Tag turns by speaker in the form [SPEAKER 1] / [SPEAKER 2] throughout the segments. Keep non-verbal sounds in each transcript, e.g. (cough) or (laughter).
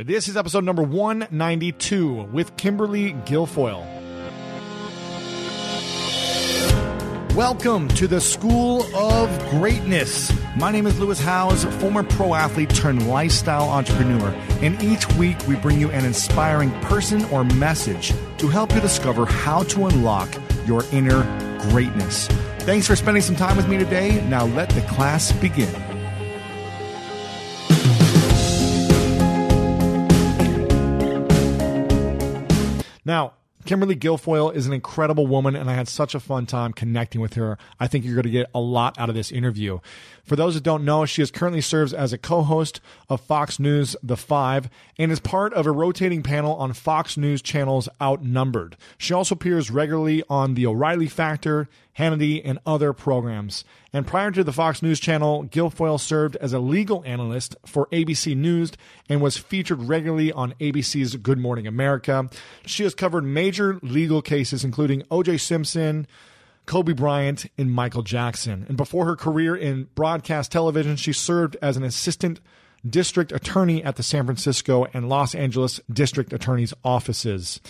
[SPEAKER 1] This is episode number 192 with Kimberly Guilfoyle. Welcome to the School of Greatness. My name is Lewis Howes, former pro athlete turned lifestyle entrepreneur, and each week we bring you an inspiring person or message to help you discover how to unlock your inner greatness. Thanks for spending some time with me today. Now let the class begin. Now, Kimberly Guilfoyle is an incredible woman, and I had such a fun time connecting with her. I think you're going to get a lot out of this interview. For those that don't know, she is currently serves as a co-host of Fox News The Five and is part of a rotating panel on Fox News channels Outnumbered. She also appears regularly on The O'Reilly Factor, Hannity, and other programs. And prior to the Fox News channel, Guilfoyle served as a legal analyst for ABC News and was featured regularly on ABC's Good Morning America. She has covered major legal cases including O.J. Simpson, Kobe Bryant, and Michael Jackson. And before her career in broadcast television, she served as an assistant district attorney at the San Francisco and Los Angeles district attorney's offices.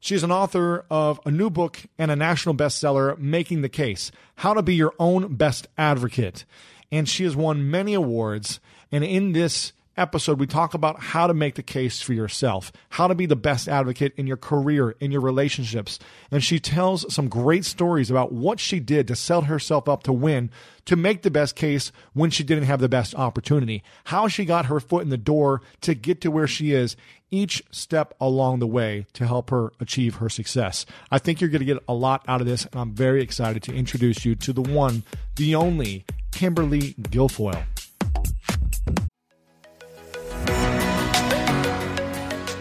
[SPEAKER 1] She is an author of a new book and a national bestseller, Making the Case How to Be Your Own Best Advocate. And she has won many awards. And in this episode, we talk about how to make the case for yourself, how to be the best advocate in your career, in your relationships. And she tells some great stories about what she did to set herself up to win, to make the best case when she didn't have the best opportunity, how she got her foot in the door to get to where she is each step along the way to help her achieve her success. I think you're going to get a lot out of this, and I'm very excited to introduce you to the one, the only Kimberly Guilfoyle.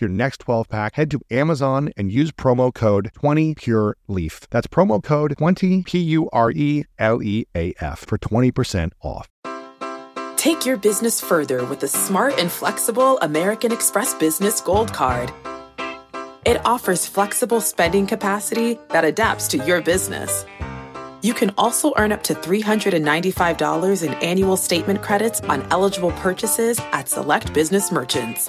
[SPEAKER 2] your next 12 pack, head to Amazon and use promo code 20PureLeaf. That's promo code 20 P U R E L E A F for 20% off.
[SPEAKER 3] Take your business further with the smart and flexible American Express Business Gold Card. It offers flexible spending capacity that adapts to your business. You can also earn up to $395 in annual statement credits on eligible purchases at select business merchants.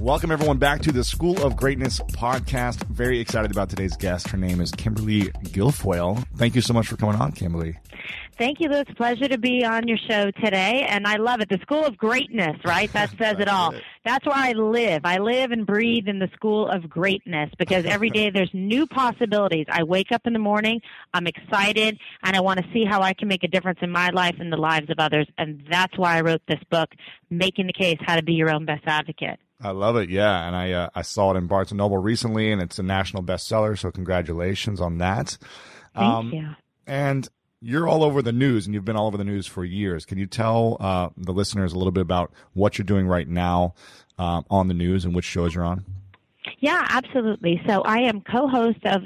[SPEAKER 1] Welcome, everyone, back to the School of Greatness podcast. Very excited about today's guest. Her name is Kimberly Guilfoyle. Thank you so much for coming on, Kimberly.
[SPEAKER 4] Thank you, Lou. It's a pleasure to be on your show today, and I love it. The School of Greatness, right? That says it all. That's where I live. I live and breathe in the School of Greatness because every day there's new possibilities. I wake up in the morning, I'm excited, and I want to see how I can make a difference in my life and the lives of others. And that's why I wrote this book, Making the Case How to Be Your Own Best Advocate.
[SPEAKER 1] I love it. Yeah, and I uh, I saw it in Barnes and Noble recently, and it's a national bestseller. So congratulations on that.
[SPEAKER 4] Thank um, you.
[SPEAKER 1] And you're all over the news, and you've been all over the news for years. Can you tell uh, the listeners a little bit about what you're doing right now uh, on the news and which shows you're on?
[SPEAKER 4] Yeah, absolutely. So I am co-host of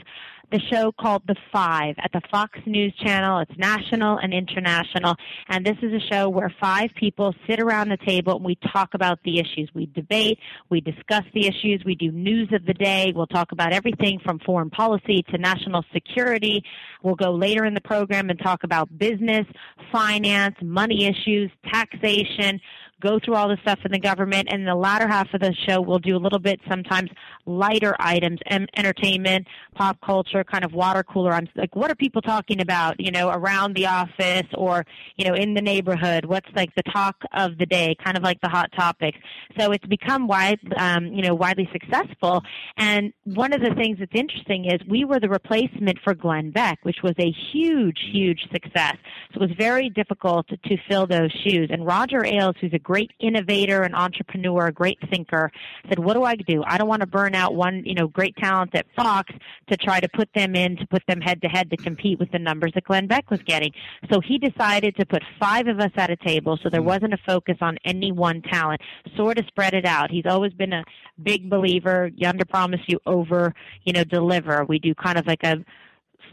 [SPEAKER 4] the show called The Five at the Fox News Channel. It's national and international. And this is a show where five people sit around the table and we talk about the issues. We debate, we discuss the issues, we do news of the day. We'll talk about everything from foreign policy to national security. We'll go later in the program and talk about business, finance, money issues, taxation go through all the stuff in the government. And the latter half of the show, we'll do a little bit sometimes lighter items, and entertainment, pop culture, kind of water cooler. I'm like, what are people talking about, you know, around the office or, you know, in the neighborhood? What's like the talk of the day, kind of like the hot topics. So it's become wide, um, you know, widely successful. And one of the things that's interesting is we were the replacement for Glenn Beck, which was a huge, huge success. So it was very difficult to fill those shoes. And Roger Ailes, who's a great innovator and entrepreneur, a great thinker. Said, what do I do? I don't want to burn out one, you know, great talent at Fox to try to put them in, to put them head to head to compete with the numbers that Glenn Beck was getting. So he decided to put five of us at a table so there hmm. wasn't a focus on any one talent, sort of spread it out. He's always been a big believer, you under promise, you over, you know, deliver. We do kind of like a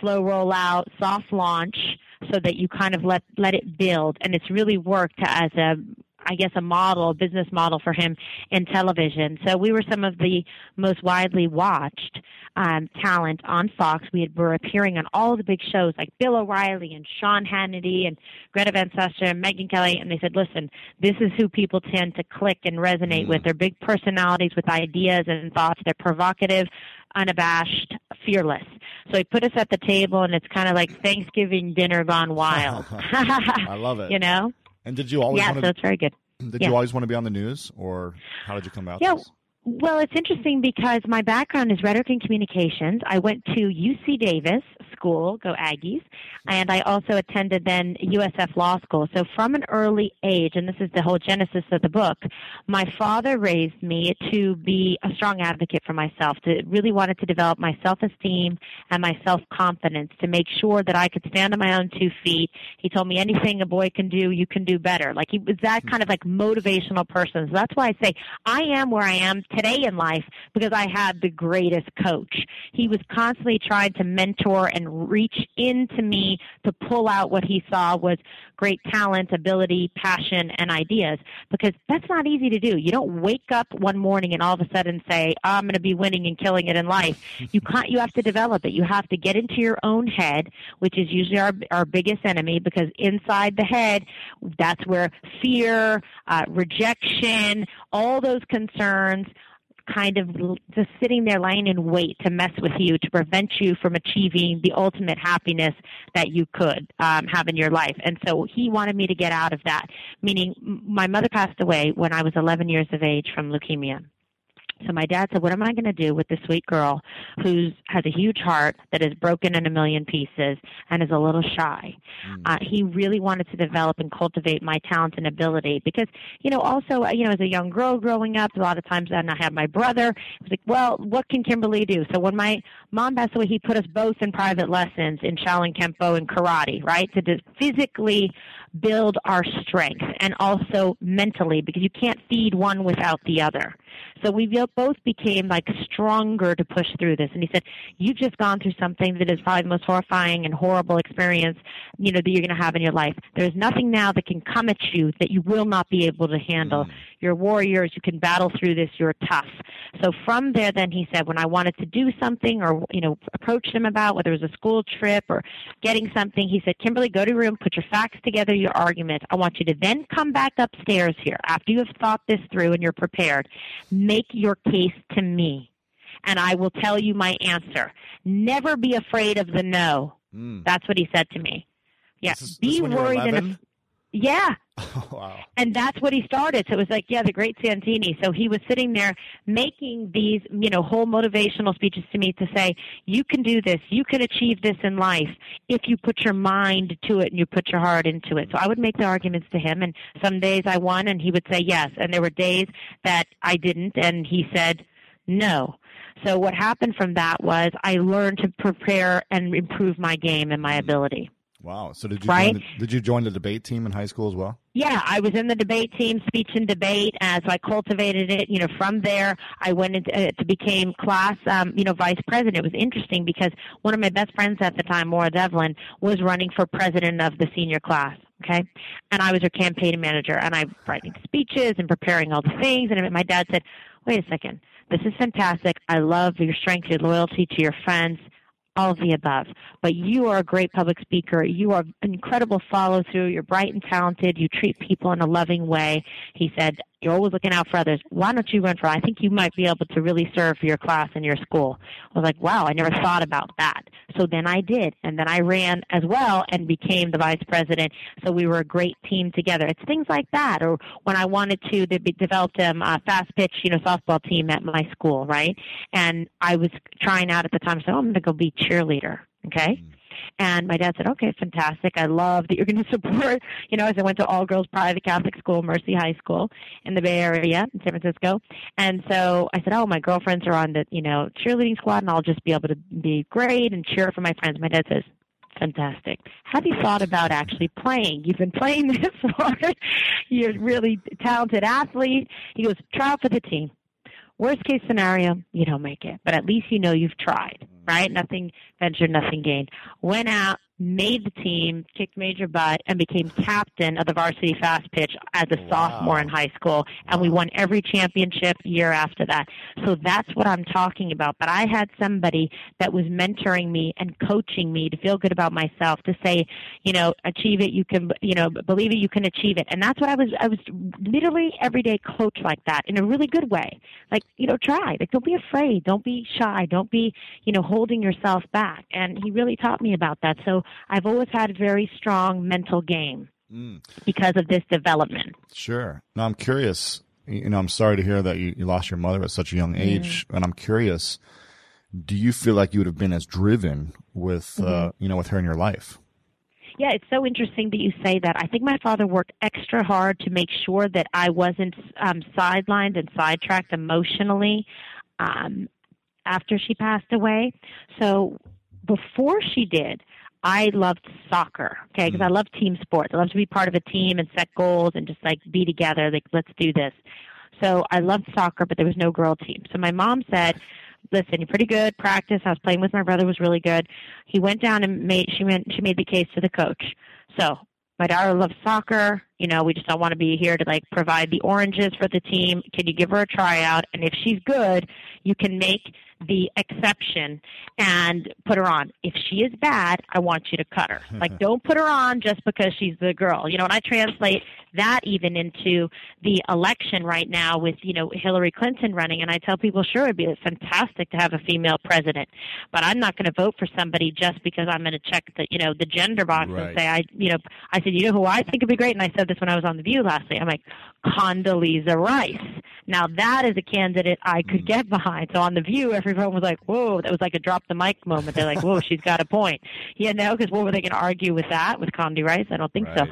[SPEAKER 4] slow rollout, soft launch so that you kind of let let it build and it's really worked as a I guess a model, a business model for him in television. So we were some of the most widely watched um, talent on Fox. We had, were appearing on all the big shows like Bill O'Reilly and Sean Hannity and Greta Van Susteren and Megyn Kelly. And they said, listen, this is who people tend to click and resonate mm. with. They're big personalities with ideas and thoughts. They're provocative, unabashed, fearless. So he put us at the table, and it's kind of like Thanksgiving dinner gone wild. (laughs)
[SPEAKER 5] I love it. (laughs)
[SPEAKER 4] You know?
[SPEAKER 5] And did you always?
[SPEAKER 4] Yeah,
[SPEAKER 5] so
[SPEAKER 4] to, it's very good.
[SPEAKER 5] Did
[SPEAKER 4] yeah.
[SPEAKER 5] you always want to be on the news, or how did you come about
[SPEAKER 4] yeah,
[SPEAKER 5] this?
[SPEAKER 4] Well, it's interesting because my background is rhetoric and communications. I went to UC Davis School, go Aggies, and I also attended then USF Law School. So from an early age, and this is the whole genesis of the book, my father raised me to be a strong advocate for myself, to really wanted to develop my self-esteem and my self-confidence, to make sure that I could stand on my own two feet. He told me anything a boy can do, you can do better. Like he was that kind of like motivational person. So that's why I say I am where I am today in life because I had the greatest coach. He was constantly trying to mentor and reach into me to pull out what he saw was great talent, ability, passion, and ideas because that's not easy to do. You don't wake up one morning and all of a sudden say, I'm going to be winning and killing it in life. You can't, you have to develop it. You have to get into your own head, which is usually our, our biggest enemy because inside the head, that's where fear, uh, rejection, all those concerns kind of just sitting there lying in wait to mess with you to prevent you from achieving the ultimate happiness that you could um, have in your life. And so he wanted me to get out of that, meaning my mother passed away when I was 11 years of age from leukemia. So my dad said, "What am I going to do with this sweet girl who has a huge heart that is broken in a million pieces and is a little shy?" Mm. Uh, he really wanted to develop and cultivate my talent and ability because, you know, also, uh, you know, as a young girl growing up, a lot of times, and I had my brother. It was like, "Well, what can Kimberly do?" So when my mom passed away, he put us both in private lessons in Shaolin Kempo and karate, right, to just physically build our strength and also mentally because you can't feed one without the other. So we both became like stronger to push through this. And he said, "You've just gone through something that is probably the most horrifying and horrible experience, you know, that you're going to have in your life. There's nothing now that can come at you that you will not be able to handle. Mm. You're warriors. You can battle through this. You're tough." So from there, then he said, when I wanted to do something or you know approach him about whether it was a school trip or getting something, he said, "Kimberly, go to your room, put your facts together, your argument. I want you to then come back upstairs here after you have thought this through and you're prepared." Make your case to me, and I will tell you my answer. Never be afraid of the no. Mm. That's what he said to me. Yeah, be worried
[SPEAKER 5] and
[SPEAKER 4] yeah.
[SPEAKER 5] Oh, (laughs) wow.
[SPEAKER 4] And that's what he started. So it was like, yeah, the great Santini. So he was sitting there making these, you know, whole motivational speeches to me to say, you can do this. You can achieve this in life if you put your mind to it and you put your heart into it. So I would make the arguments to him and some days I won and he would say yes. And there were days that I didn't and he said no. So what happened from that was I learned to prepare and improve my game and my ability.
[SPEAKER 5] Wow. So did you
[SPEAKER 4] right?
[SPEAKER 5] join the, did you join the debate team in high school as well?
[SPEAKER 4] Yeah, I was in the debate team, speech and debate. As so I cultivated it, you know, from there I went into uh, to became class, um, you know, vice president. It was interesting because one of my best friends at the time, Maura Devlin, was running for president of the senior class. Okay, and I was her campaign manager, and I'm writing speeches and preparing all the things. And my dad said, "Wait a second, this is fantastic. I love your strength, your loyalty to your friends." All of the above. But you are a great public speaker. You are incredible follow through. You're bright and talented. You treat people in a loving way. He said, you're always looking out for others. Why don't you run for? I think you might be able to really serve your class and your school. I was like, wow, I never thought about that. So then I did, and then I ran as well and became the vice president. So we were a great team together. It's things like that, or when I wanted to, they developed um, a fast pitch, you know, softball team at my school, right? And I was trying out at the time, so I'm going to go be cheerleader. Okay. And my dad said, okay, fantastic. I love that you're going (laughs) to support, you know, as I went to all girls private Catholic school, Mercy High School in the Bay Area in San Francisco. And so I said, oh, my girlfriends are on the, you know, cheerleading squad and I'll just be able to be great and cheer for my friends. My dad says, fantastic. Have you thought about actually playing? You've been playing (laughs) this sport. You're a really talented athlete. He goes, try out for the team. Worst case scenario, you don't make it, but at least you know you've tried, right? Nothing ventured, nothing gained. Went out, made the team, kicked major butt, and became captain of the varsity fast pitch as a
[SPEAKER 5] Wow.
[SPEAKER 4] sophomore in high school. And we won every championship year after that. So that's what I'm talking about. But I had somebody that was mentoring me and coaching me to feel good about myself, to say, you know, achieve it, you can, you know, believe it, you can achieve it. And that's what I was, I was literally everyday coach like that in a really good way. Like, you know, try. Like, don't be afraid. Don't be shy. Don't be, you know, holding yourself back. And he really taught me about that. So I've always had a very strong mental game
[SPEAKER 5] Mm,
[SPEAKER 4] because of this development.
[SPEAKER 5] sure. Now I'm curious. You know, I'm sorry to hear that you, you lost your mother at such a young age, and I'm curious. Do you feel like you would have been as driven with, uh, you know, with her in your life?
[SPEAKER 4] Yeah, it's so interesting that you say that. I think my father worked extra hard to make sure that I wasn't um, sidelined and sidetracked emotionally um, after she passed away. So before she did, I loved soccer, okay, because I mm. love team sports. I love to be part of a team and set goals and just like be together, like let's do this. So I loved soccer, but there was no girl team. So my mom said, "Listen, you're pretty good. Practice." I was playing with my brother; was really good. He went down and made she went she made the case to the coach. So my daughter loves soccer. You know, we just don't want to be here to like provide the oranges for the team. Can you give her a tryout? And if she's good, you can make the exception and put her on. If she is bad, I want you to cut her. Like, (laughs) don't put her on just because she's the girl. You know, and I translate that even into the election right now with, you know, Hillary Clinton running. And I tell people, sure, it'd be fantastic to have a female president, but I'm not going to vote for somebody just because I'm going to check the, you know, the gender box
[SPEAKER 5] Right.
[SPEAKER 4] and say, I, you know, I said, you know who I think would be great? And I said this when I was on The View last night. I'm like, Condoleezza Rice. Now that is a candidate I could mm. get behind. So on The View, everyone was like, whoa, that was like a drop the mic moment. They're like, whoa, she's got a point. You know, because what were they going to argue with that, with Condi Rice? I don't think so.
[SPEAKER 5] Right.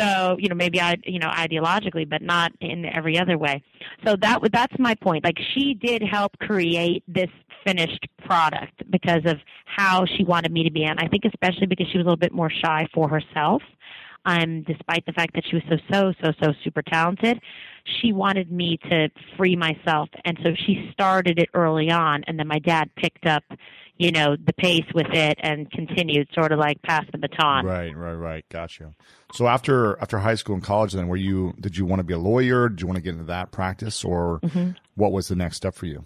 [SPEAKER 4] So, you know, maybe I, you know, ideologically, but not in every other way. So that that's my point. Like she did help create this finished product because of how she wanted me to be, and I think especially because she was a little bit more shy for herself. Um, despite the fact that she was so so so so super talented, she wanted me to free myself, and so she started it early on, and then my dad picked up, you know, the pace with it and continued, sort of like pass the baton.
[SPEAKER 5] Right, right, right. Gotcha. So after after high school and college, then were you? Did you want to be a lawyer? Did you want to get into that practice, or
[SPEAKER 4] Mm-hmm.
[SPEAKER 5] what was the next step for you?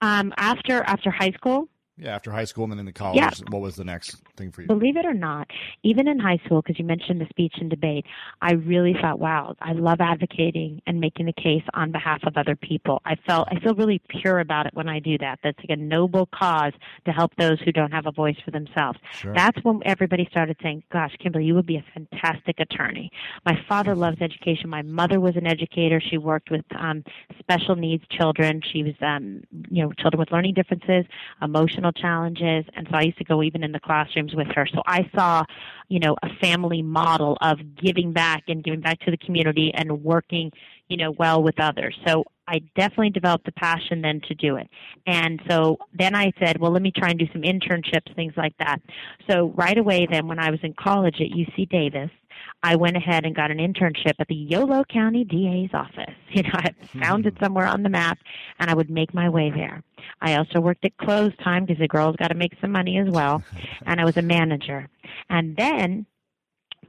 [SPEAKER 4] Um, after after high school,
[SPEAKER 5] Yeah, after high school and then into college,
[SPEAKER 4] Yeah.
[SPEAKER 5] what was the next thing for you?
[SPEAKER 4] Believe it or not, even in high school, because you mentioned the speech and debate, I really thought, wow, I love advocating and making the case on behalf of other people. I felt I feel really pure about it when I do that. That's like a noble cause to help those who don't have a voice for themselves.
[SPEAKER 5] Sure.
[SPEAKER 4] That's when everybody started saying, "Gosh, Kimberly, you would be a fantastic attorney." My father loves education. My mother was an educator. She worked with um, special needs children. She was, um, you know, children with learning differences, emotional challenges, and so I used to go even in the classrooms with her. So I saw, you know, a family model of giving back and giving back to the community and working, you know, well with others. So I definitely developed the passion then to do it. And so then I said, well, let me try and do some internships, things like that. So right away then when I was in college at UC Davis, I went ahead and got an internship at the Yolo County DA's office. (laughs) You know, I hmm. found it somewhere on the map and I would make my way there. I also worked at close time because the girls got to make some money as well. (laughs) and I was a manager. And then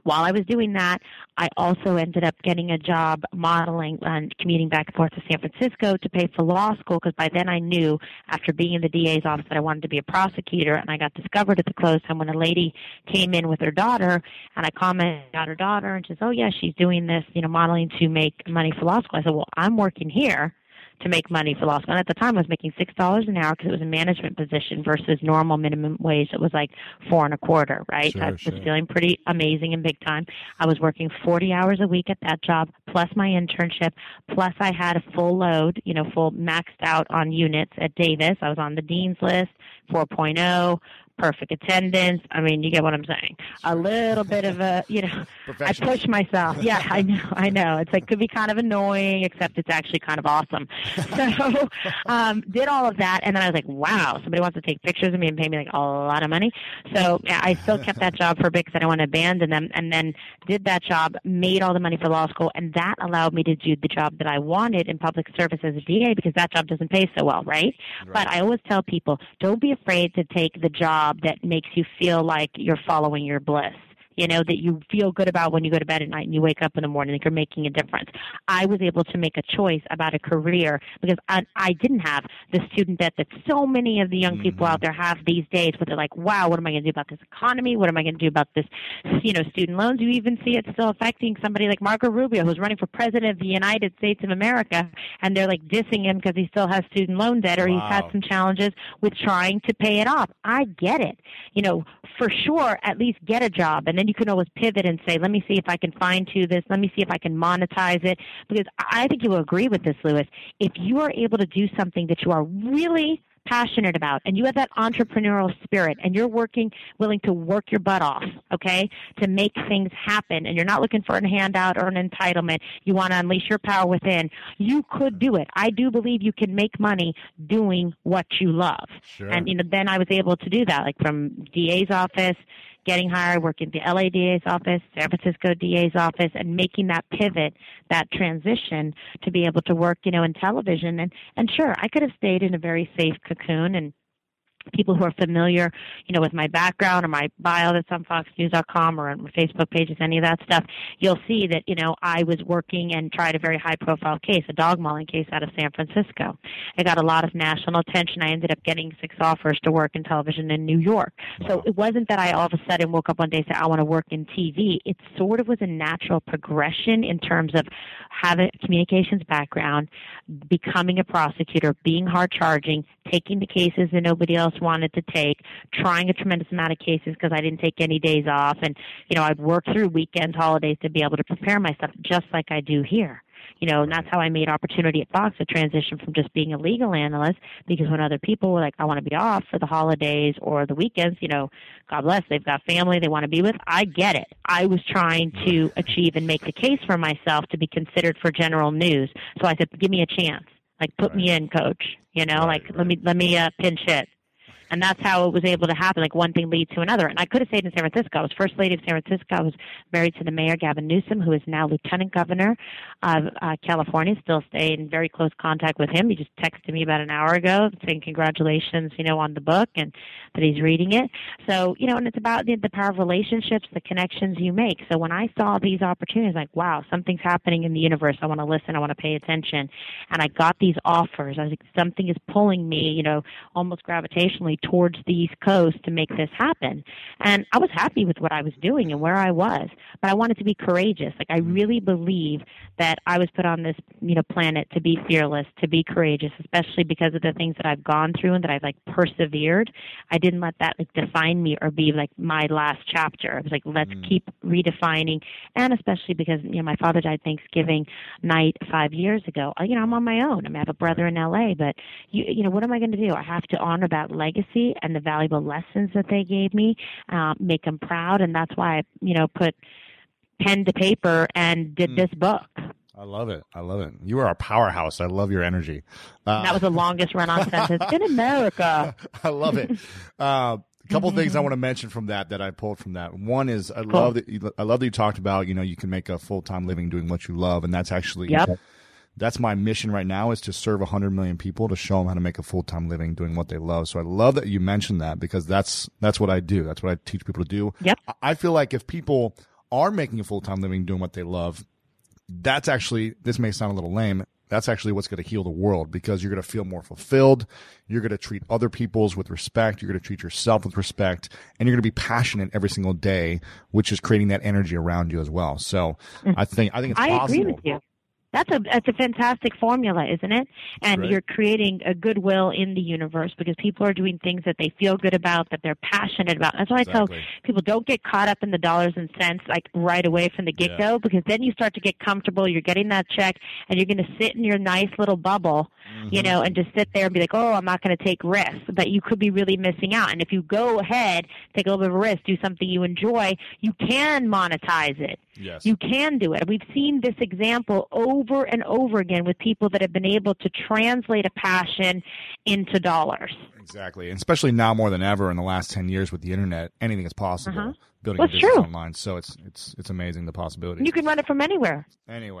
[SPEAKER 4] while I was doing that, I also ended up getting a job modeling and commuting back and forth to San Francisco to pay for law school because by then I knew after being in the DA's office that I wanted to be a prosecutor and I got discovered at the Clothestime when a lady came in with her daughter and I commented on her daughter and she says, oh yeah, she's doing this, you know, modeling to make money for law school. I said, well, I'm working here to make money for law school. And at the time, I was making six dollars an hour because it was a management position versus normal minimum wage that was like four and a quarter. Right?
[SPEAKER 5] Sure,
[SPEAKER 4] I was
[SPEAKER 5] sure.
[SPEAKER 4] feeling pretty amazing and big time. I was working forty hours a week at that job, plus my internship, plus I had a full load, you know, full maxed out on units at Davis. I was on the dean's list, 4.0 perfect attendance. I mean, you get what I'm saying. A little bit of a, you know, (laughs) I push myself. Yeah, I know, I know. It's like could be kind of annoying, except it's actually kind of awesome. (laughs) So, um, did all of that, and then I was like, wow, somebody wants to take pictures of me and pay me like a lot of money. So yeah, I still kept that job for a bit because I didn't want to abandon them, and then did that job, made all the money for law school, and that allowed me to do the job that I wanted in public service as a DA because that job doesn't pay so well, right? right. But I always tell people, don't be afraid to take the job that makes you feel like you're following your bliss you know, that you feel good about when you go to bed at night and you wake up in the morning, like you're making a difference. I was able to make a choice about a career because I, I didn't have the student debt that so many of the young mm-hmm. people out there have these days where they're like, wow, what am I going to do about this economy? What am I going to do about this, you know, student loans? You even see it still affecting somebody like Marco Rubio, who's running for president of the United States of America, and they're like dissing him because he still has student loan debt or wow. he's had some challenges with trying to pay it off. I get it. You know, for sure, at least get a job and then you can always pivot and say, let me see if I can fine tune this. Let me see if I can monetize it. Because I think you will agree with this, Lewis. If you are able to do something that you are really passionate about and you have that entrepreneurial spirit and you're working willing to work your butt off okay to make things happen and you're not looking for a handout or an entitlement you want to unleash your power within you could do it i do believe you can make money doing what you love sure. and you know then i was able to do that like from da's office getting hired, working the LA DA's office, San Francisco DA's office, and making that pivot, that transition to be able to work, you know, in television. And and sure, I could have stayed in a very safe cocoon and people who are familiar, you know, with my background or my bio that's on foxnews.com or on my Facebook pages, any of that stuff, you'll see that, you know, I was working and tried a very high profile case, a dog mauling case out of San Francisco. I got a lot of national attention. I ended up getting six offers to work in television in New York. So it wasn't that I all of a sudden woke up one day and said, I want to work in TV. It sort of was a natural progression in terms of having a communications background, becoming a prosecutor, being hard charging, taking the cases that nobody else wanted to take, trying a tremendous amount of cases because I didn't take any days off. And, you know, I'd work through weekends, holidays to be able to prepare myself just like I do here you know, and that's how I made opportunity at Fox to transition from just being a legal analyst because when other people were like, I want to be off for the holidays or the weekends, you know, God bless, they've got family they want to be with. I get it. I was trying to achieve and make the case for myself to be considered for general news. So I said, give me a chance. Like put right. me in, coach. You know, right, like right. let me let me uh, pinch hit and that's how it was able to happen. Like one thing leads to another. And I could have stayed in San Francisco. I was first lady of San Francisco. I was married to the mayor, Gavin Newsom, who is now lieutenant governor of uh, California. Still stay in very close contact with him. He just texted me about an hour ago saying congratulations, you know, on the book and that he's reading it. So you know, and it's about the, the power of relationships, the connections you make. So when I saw these opportunities, like wow, something's happening in the universe. I want to listen. I want to pay attention. And I got these offers. I was like, something is pulling me, you know, almost gravitationally towards the East Coast to make this happen. And I was happy with what I was doing and where I was, but I wanted to be courageous. Like I really believe that I was put on this, you know, planet to be fearless, to be courageous, especially because of the things that I've gone through and that I've like persevered. I didn't let that like define me or be like my last chapter. I was like, let's mm. keep redefining and especially because, you know, my father died Thanksgiving night five years ago. You know, I'm on my own. I mean, I have a brother in LA, but you you know, what am I going to do? I have to honor that legacy legacy and the valuable lessons that they gave me, uh, make them proud, and that's why I, you know, put pen to paper and did mm. this book.
[SPEAKER 5] I love it. I love it. You are a powerhouse. I love your energy.
[SPEAKER 4] Uh, that was the longest run-on sentence in (laughs) America. (laughs)
[SPEAKER 5] I love it. Uh, a couple things I want to mention from that that I pulled from that. One is I cool. love that you, I love that you talked about you know you can make a full time living doing what you love, and that's actually
[SPEAKER 4] yep
[SPEAKER 5] that's my mission right now is to serve 100 million people to show them how to make a full-time living doing what they love so i love that you mentioned that because that's that's what i do that's what i teach people to do
[SPEAKER 4] yep.
[SPEAKER 5] i feel like if people are making a full-time living doing what they love that's actually this may sound a little lame that's actually what's going to heal the world because you're going to feel more fulfilled. You're going to treat other people's with respect. You're going to treat yourself with respect and you're going to be passionate every single day, which is creating that energy around you as well. So mm. I think, I think it's
[SPEAKER 4] I
[SPEAKER 5] possible.
[SPEAKER 4] agree with you. That's a that's a fantastic formula, isn't it? And
[SPEAKER 5] Right.
[SPEAKER 4] you're creating a goodwill in the universe because people are doing things that they feel good about, that they're passionate about. That's why I tell people don't get caught up in the dollars and cents like right away from the get go because then you start to get comfortable. You're getting that check and you're going to sit in your nice little bubble,
[SPEAKER 5] Mm-hmm.
[SPEAKER 4] you know, and just sit there and be like, oh, I'm not going to take risks. But you could be really missing out. And if you go ahead, take a little bit of a risk, do something you enjoy, you can monetize it.
[SPEAKER 5] Yes.
[SPEAKER 4] You can do it. We've seen this example over and over again with people that have been able to translate a passion into dollars.
[SPEAKER 5] Exactly, and especially now more than ever in the last ten years with the internet, anything is possible.
[SPEAKER 4] Uh-huh.
[SPEAKER 5] Building
[SPEAKER 4] Well,
[SPEAKER 5] a business
[SPEAKER 4] true.
[SPEAKER 5] online, so it's it's it's amazing the possibilities.
[SPEAKER 4] You can run it from anywhere.
[SPEAKER 5] anyway,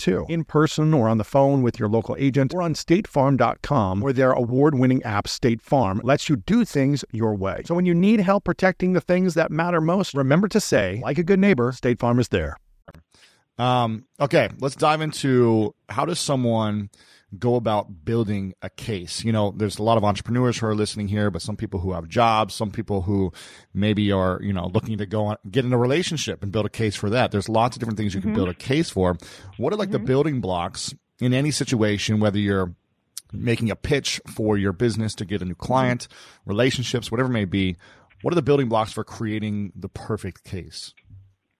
[SPEAKER 2] too. In person or on the phone with your local agent or on statefarm.com, where their award winning app, State Farm, lets you do things your way. So when you need help protecting the things that matter most, remember to say, like a good neighbor, State Farm is there.
[SPEAKER 5] um, okay, let's dive into how does someone go about building a case. You know, there's a lot of entrepreneurs who are listening here, but some people who have jobs, some people who maybe are, you know, looking to go on, get in a relationship and build a case for that. There's lots of different things you can build a mm-hmm. case for. What are like the mm-hmm. building blocks in any situation, whether you're making a pitch for your business to get a new mm-hmm. client, relationships, whatever it may be. What are the building blocks for creating the perfect case?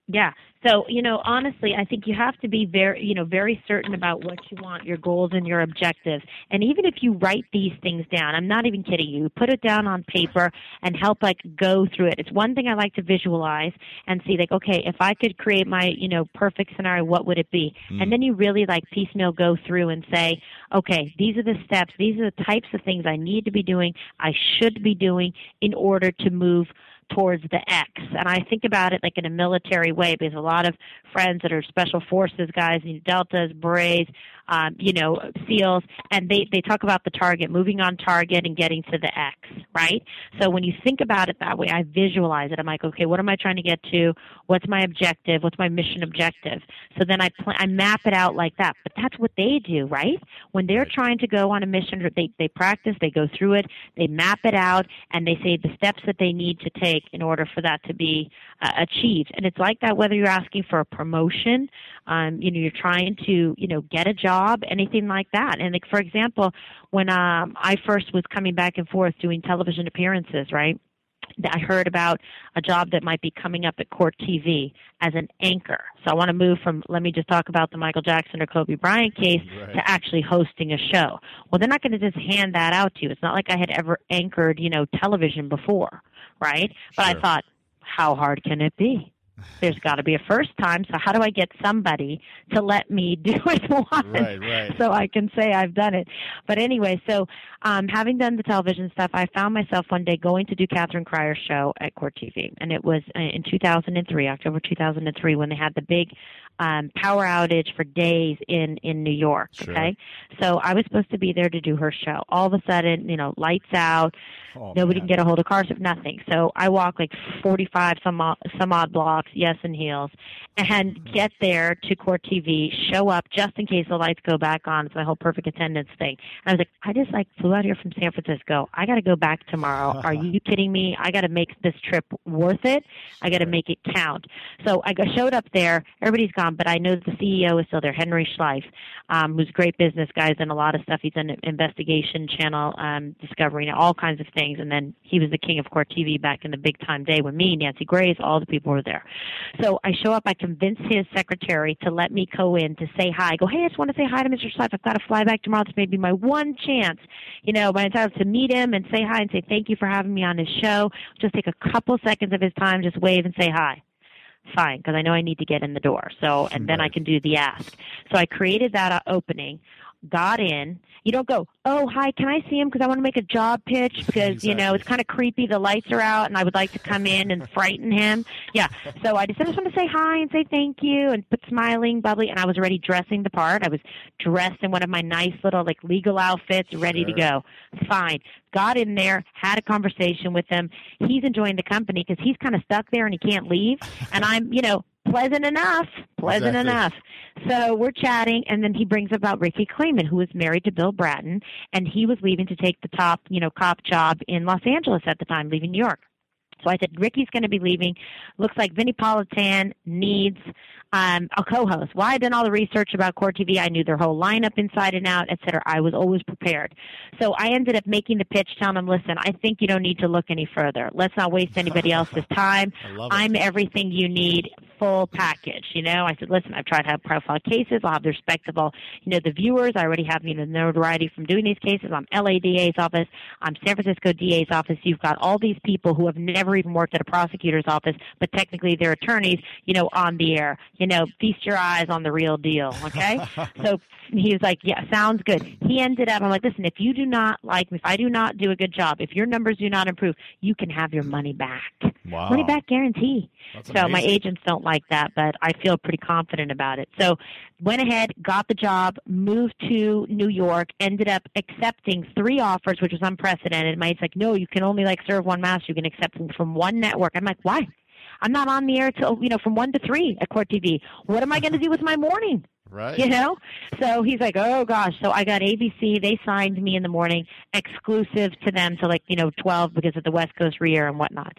[SPEAKER 4] Yeah. So, you know, honestly, I think you have to be very, you know, very certain about what you want, your goals and your objectives. And even if you write these things down, I'm not even kidding you, put it down on paper and help like go through it. It's one thing I like to visualize and see like, okay, if I could create my, you know, perfect scenario, what would it be? And mm. then you really like piecemeal go through and say, okay, these are the steps, these are the types of things I need to be doing, I should be doing in order to move towards the X. And I think about it like in a military way because a lot of friends that are special forces guys, you know, deltas, berets, um, you know, SEALs, and they, they talk about the target, moving on target and getting to the X, right? So when you think about it that way, I visualize it. I'm like, okay, what am I trying to get to? What's my objective? What's my mission objective? So then I pl- I map it out like that. But that's what they do, right? When they're trying to go on a mission, they they practice, they go through it, they map it out, and they say the steps that they need to take in order for that to be uh, achieved. And it's like that whether you're asking for a promotion, um, you know, you're trying to you know get a job, anything like that. And like for example, when um, I first was coming back and forth doing television appearances, right? I heard about a job that might be coming up at Court TV as an anchor. So I want to move from let me just talk about the Michael Jackson or Kobe Bryant case
[SPEAKER 5] Right.
[SPEAKER 4] to actually hosting a show. Well, they're not going to just hand that out to you. It's not like I had ever anchored, you know, television before, right? But I thought how hard can it be? There's got to be a first time. So how do I get somebody to let me (laughs) do it once
[SPEAKER 5] Right, right.
[SPEAKER 4] so I can say I've done it? But anyway, so um, having done the television stuff, I found myself one day going to do Catherine Crier's show at Court TV, and it was uh, in 2003, October 2003, when they had the big um, power outage for days in in New York.
[SPEAKER 5] Sure.
[SPEAKER 4] Okay, so I was supposed to be there to do her show. All of a sudden, you know, lights out.
[SPEAKER 5] Oh,
[SPEAKER 4] Nobody
[SPEAKER 5] man.
[SPEAKER 4] can get a hold of cars, nothing. So I walk like 45 some odd, some odd blocks, yes, in heels, and get there to Court TV, show up just in case the lights go back on. It's my whole perfect attendance thing. And I was like, I just like flew out here from San Francisco. I got to go back tomorrow. (laughs) Are you kidding me? I got to make this trip worth it. I got to make it count. So I got, showed up there. Everybody's gone, but I know the CEO is still there, Henry Schleiff, um, who's a great business guy. He's done a lot of stuff. He's done investigation channel, um, discovery, and all kinds of things. And then he was the king of court TV back in the big time day when me, Nancy Grace, all the people were there. So I show up. I convince his secretary to let me go in to say hi. I go, hey, I just want to say hi to Mr. Schleiff. I've got to fly back tomorrow. This may be my one chance, you know, my entire to meet him and say hi and say thank you for having me on his show. Just take a couple seconds of his time, just wave and say hi fine because I know I need to get in the door. So, and then I can do the ask. So I created that uh, opening, got in. You don't go, oh, hi, can I see him? Because I want to make a job pitch (laughs) because, you know, it's kind of creepy. The lights are out and I would like to come in and frighten him. Yeah. So I just, I just want to say hi and say thank you and put smiling, bubbly. And I was already dressing the part. I was dressed in one of my nice little like legal outfits, ready to go. Fine. Got in there, had a conversation with him. He's enjoying the company because he's kind of stuck there and he can't leave. And I'm, you know, pleasant enough, pleasant
[SPEAKER 5] Exactly.
[SPEAKER 4] enough. So we're chatting, and then he brings about Rikki Klieman, who was married to Bill Bratton, and he was leaving to take the top, you know, cop job in Los Angeles at the time, leaving New York. So I said, Rikki's going to be leaving. Looks like Vinnie Politan needs um, a co-host. Well, I had done all the research about Court TV. I knew their whole lineup inside and out, et cetera. I was always prepared. So I ended up making the pitch, telling them, listen, I think you don't need to look any further. Let's not waste anybody (laughs) else's time.
[SPEAKER 5] I love it.
[SPEAKER 4] I'm everything you need, full package. You know, I said, listen, I've tried to have profile cases. I'll have the respectable, you know, the viewers. I already have, you know, notoriety from doing these cases. I'm LA DA's office. I'm San Francisco DA's office. You've got all these people who have never even worked at a prosecutor's office, but technically they're attorneys, you know, on the air. You know, feast your eyes on the real deal. Okay. (laughs) so he was like, yeah, sounds good. He ended up, I'm like, listen, if you do not like me, if I do not do a good job, if your numbers do not improve, you can have your money back.
[SPEAKER 5] Wow.
[SPEAKER 4] Money back guarantee.
[SPEAKER 5] That's
[SPEAKER 4] so my agents don't like that, but I feel pretty confident about it. So went ahead, got the job, moved to New York, ended up accepting three offers, which was unprecedented. My agent's like, no, you can only like serve one master. You can accept them from one network. I'm like, why? I'm not on the air till you know from one to three at Court TV. What am I going to do with my morning?
[SPEAKER 5] Right.
[SPEAKER 4] you know? So he's like oh gosh so i got abc they signed me in the morning exclusive to them So, like you know 12 because of the west coast rear and whatnot.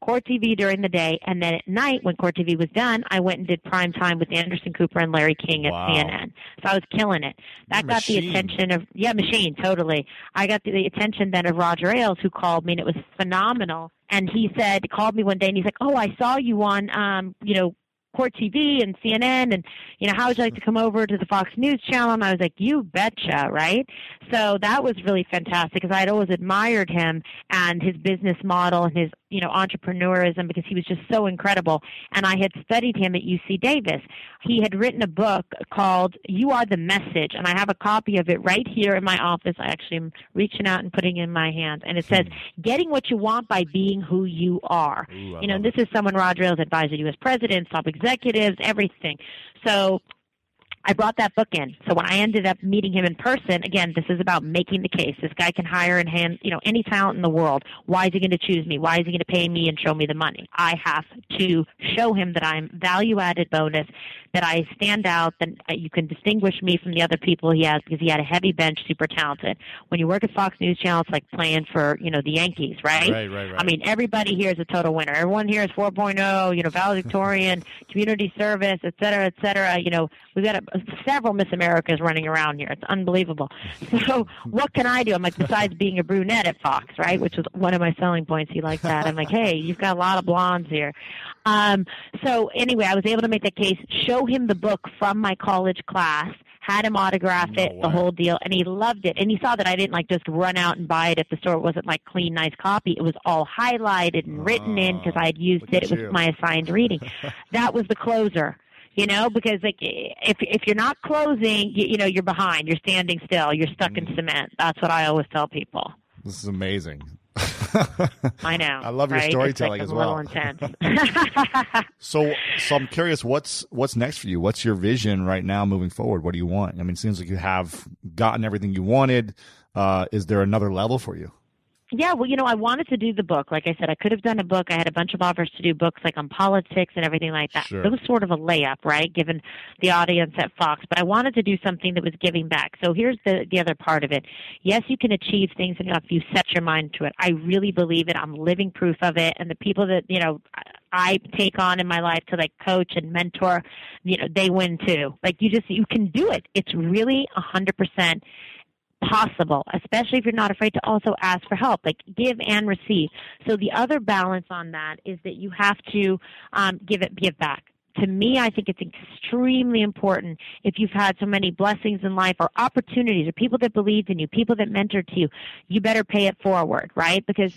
[SPEAKER 4] Court tv during the day and then at night when court tv was done i went and did prime time with anderson cooper and larry king at
[SPEAKER 5] Wow.
[SPEAKER 4] cnn so i was killing it. That got the attention of yeah machine totally. I got the, the attention then of roger ailes who called me and it was phenomenal. And he said called me one day and he's like oh i saw you on um you know Court TV and CNN, and you know, how would you like to come over to the Fox News channel? And I was like, you betcha, right? So that was really fantastic because I had always admired him and his business model and his, you know, entrepreneurism because he was just so incredible. And I had studied him at UC Davis. He had written a book called "You Are the Message," and I have a copy of it right here in my office. I actually am reaching out and putting it in my hand, and it says, "Getting what you want by being who you are."
[SPEAKER 5] Ooh,
[SPEAKER 4] you know, this is someone Roger Ailes advised U.S. presidents, top executives, everything. So I brought that book in. So when I ended up meeting him in person, again, this is about making the case. This guy can hire and hand, you know, any talent in the world. Why is he going to choose me? Why is he going to pay me and show me the money? I have to show him that I'm value added bonus, that I stand out, that uh, you can distinguish me from the other people he has because he had a heavy bench, super talented. When you work at Fox News Channel, it's like playing for, you know, the Yankees, right?
[SPEAKER 5] Right, right, right.
[SPEAKER 4] I mean, everybody here is a total winner. Everyone here is 4.0, you know, valedictorian, (laughs) community service, et cetera, et cetera. You know, we've got a, several Miss Americas running around here. It's unbelievable. So what can I do? I'm like, besides being a brunette at Fox, right, which was one of my selling points. He liked that. I'm like, hey, you've got a lot of blondes here. Um, so anyway, I was able to make that case, show him the book from my college class, had him autograph
[SPEAKER 5] No
[SPEAKER 4] it, the whole deal, and he loved it. And he saw that I didn't like just run out and buy it at the store. It wasn't like clean, nice copy. It was all highlighted and written in because I had used it. It was
[SPEAKER 5] you.
[SPEAKER 4] my assigned reading. (laughs) that was the closer. You know, because like if if you're not closing, you, you know you're behind. You're standing still. You're stuck in
[SPEAKER 5] Mm.
[SPEAKER 4] cement. That's what I always tell people.
[SPEAKER 5] This is amazing.
[SPEAKER 4] I know. (laughs)
[SPEAKER 5] I love your storytelling
[SPEAKER 4] it's
[SPEAKER 5] as well.
[SPEAKER 4] A little intense. (laughs) (laughs)
[SPEAKER 5] So, so I'm curious, what's what's next for you? What's your vision right now, moving forward? What do you want? I mean, it seems like you have gotten everything you wanted. Uh, is there another level for you?
[SPEAKER 4] Yeah, well, you know, I wanted to do the book. Like I said, I could have done a book. I had a bunch of offers to do books like on politics and everything like that.
[SPEAKER 5] Sure.
[SPEAKER 4] It was sort of a layup, right, given the audience at Fox. But I wanted to do something that was giving back. So here's the the other part of it. Yes, you can achieve things enough if you set your mind to it. I really believe it. I'm living proof of it. And the people that you know I take on in my life to like coach and mentor, you know, they win too. Like you just you can do it. It's really a hundred percent possible, especially if you're not afraid to also ask for help, like give and receive. So the other balance on that is that you have to um, give it, give back. To me, I think it's extremely important if you've had so many blessings in life or opportunities or people that believed in you, people that mentored to you, you better pay it forward, right? Because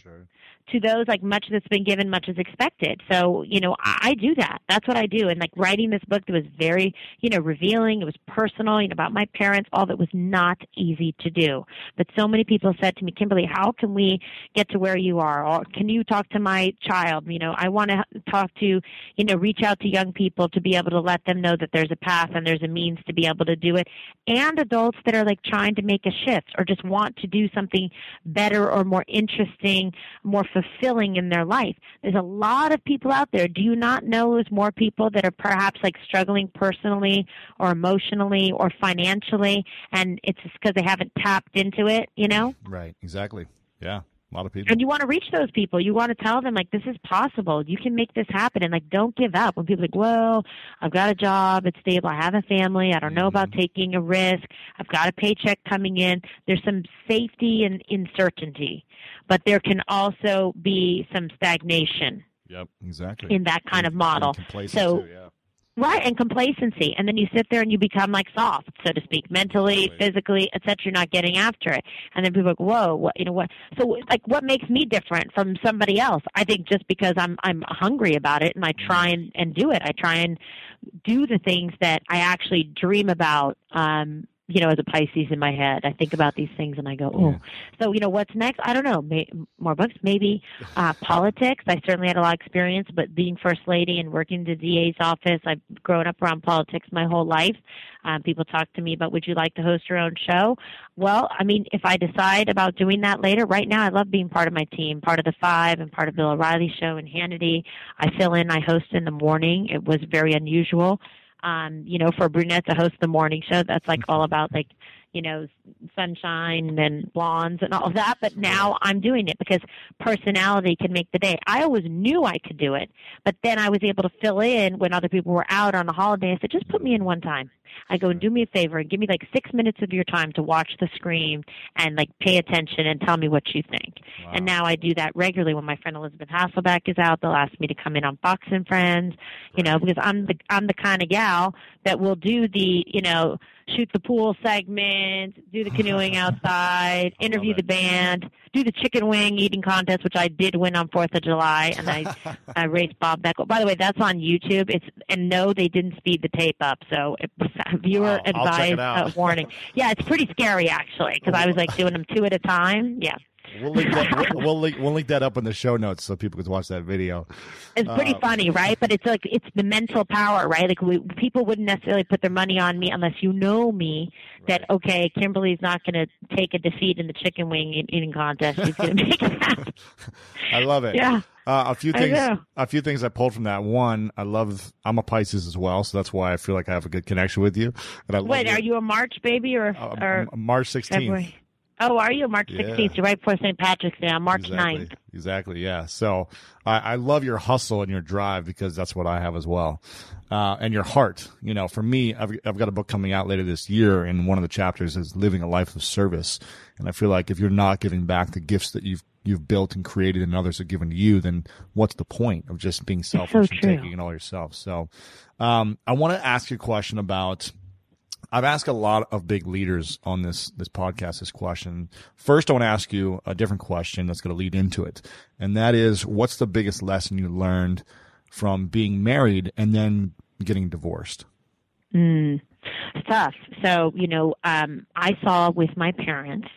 [SPEAKER 4] to those like much that's been given much is expected. So you know I, I do that. That's what i do. And like writing this book that was very you know revealing it was personal you know about my parents all that was not easy to do. But so many people said to me kimberly how can we get to where you are? Or can you talk to my child? You know i want to talk to you know reach out to young people to be able to let them know that there's a path and there's a means to be able to do it. And adults that are like trying to make a shift or just want to do something better or more interesting more fulfilling in their life. There's a lot of people out there. Do you not know there's more people that are perhaps like struggling personally or emotionally or financially and it's just because they haven't tapped into it, you know?
[SPEAKER 5] Right. Exactly. Yeah. A lot of people.
[SPEAKER 4] And you want to reach those people. You want to tell them like this is possible. You can make this happen and like don't give up. When people are like, Well, I've got a job, it's stable, I have a family, I don't know about mm-hmm. taking a risk, I've got a paycheck coming in. There's some safety and uncertainty. But there can also be some stagnation
[SPEAKER 5] Yep. Exactly.
[SPEAKER 4] in that kind of model. So
[SPEAKER 5] too, yeah.
[SPEAKER 4] Right, and complacency. And then you sit there and you become like soft, so to speak, mentally,
[SPEAKER 5] Right.
[SPEAKER 4] physically, et cetera. You're not getting after it. And then people are like, whoa, what, you know what? So, like, what makes me different from somebody else? I think just because I'm, I'm hungry about it and I try and, and do it. I try and do the things that I actually dream about, um, you know, as a Pisces in my head. I think about these things and I go, oh.
[SPEAKER 5] Yeah.
[SPEAKER 4] So, you know, what's next? I don't know. May, more books, maybe uh, (laughs) politics. I certainly had a lot of experience, but being first lady and working in the DA's office, I've grown up around politics my whole life. Um, people talk to me about, would you like to host your own show? Well, I mean, if I decide about doing that later, right now I love being part of my team, part of the Five and part of Bill O'Reilly show and Hannity. I fill in, I host in the morning. It was very unusual um, you know, for brunette to host the morning show, that's like all about like, you know, sunshine and blondes and all of that. But now I'm doing it because personality can make the day. I always knew I could do it, but then I was able to fill in when other people were out on a holiday. I said, just put me in one time. I go and do me a favor and give me like six minutes of your time to watch the screen and like pay attention and tell me what you think. And now I do that regularly when my friend Elisabeth Hasselbeck is out. They'll ask me to come in on Fox and Friends, you know, because I'm the I'm the kind of gal that will do the you know shoot the pool segment, do the canoeing (laughs) outside, interview the band, do the chicken wing eating contest, which I did win on Fourth of July, and I (laughs) I raced Bob Beckel. By the way, that's on YouTube. It's and no, they didn't speed the tape up, so it, (laughs) viewer
[SPEAKER 5] Wow, I'll check it
[SPEAKER 4] advised uh, warning. Yeah, it's pretty scary actually because I was like doing them two at a time. Yeah.
[SPEAKER 5] We'll link that. We'll, we'll link. We'll link that up in the show notes so people can watch that video.
[SPEAKER 4] It's pretty
[SPEAKER 5] Uh,
[SPEAKER 4] funny, right? But it's like it's the mental power, right? Like we, people wouldn't necessarily put their money on me unless you know me that okay, Kimberly's not going to take a defeat in the chicken wing eating contest. She's going (laughs) to make it happen.
[SPEAKER 5] I love it.
[SPEAKER 4] Yeah.
[SPEAKER 5] Uh, a few things. A few things I pulled from that. One, I love. I'm a Pisces as well, so that's why I feel like I have a good connection with you. And I love
[SPEAKER 4] Wait,
[SPEAKER 5] your-
[SPEAKER 4] are you a March baby or
[SPEAKER 5] uh,
[SPEAKER 4] or
[SPEAKER 5] March 16th.
[SPEAKER 4] February? Oh, are you March
[SPEAKER 5] Yeah.
[SPEAKER 4] 16th? You're right before St. Patrick's Day on March
[SPEAKER 5] exactly.
[SPEAKER 4] 9th.
[SPEAKER 5] Exactly. Yeah. So I, I love your hustle and your drive because that's what I have as well. Uh, and your heart, you know, for me, I've, I've got a book coming out later this year and one of the chapters is living a life of service. And I feel like if you're not giving back the gifts that you've, you've built and created and others have given to you, then what's the point of just being selfish and taking it all yourself? So, um, I want to ask you a question about, I've asked a lot of big leaders on this this podcast this question. First, I want to ask you a different question that's going to lead into it, and that is, what's the biggest lesson you learned from being married and then getting divorced?
[SPEAKER 4] Mm, tough. So you know, um, I saw with my parents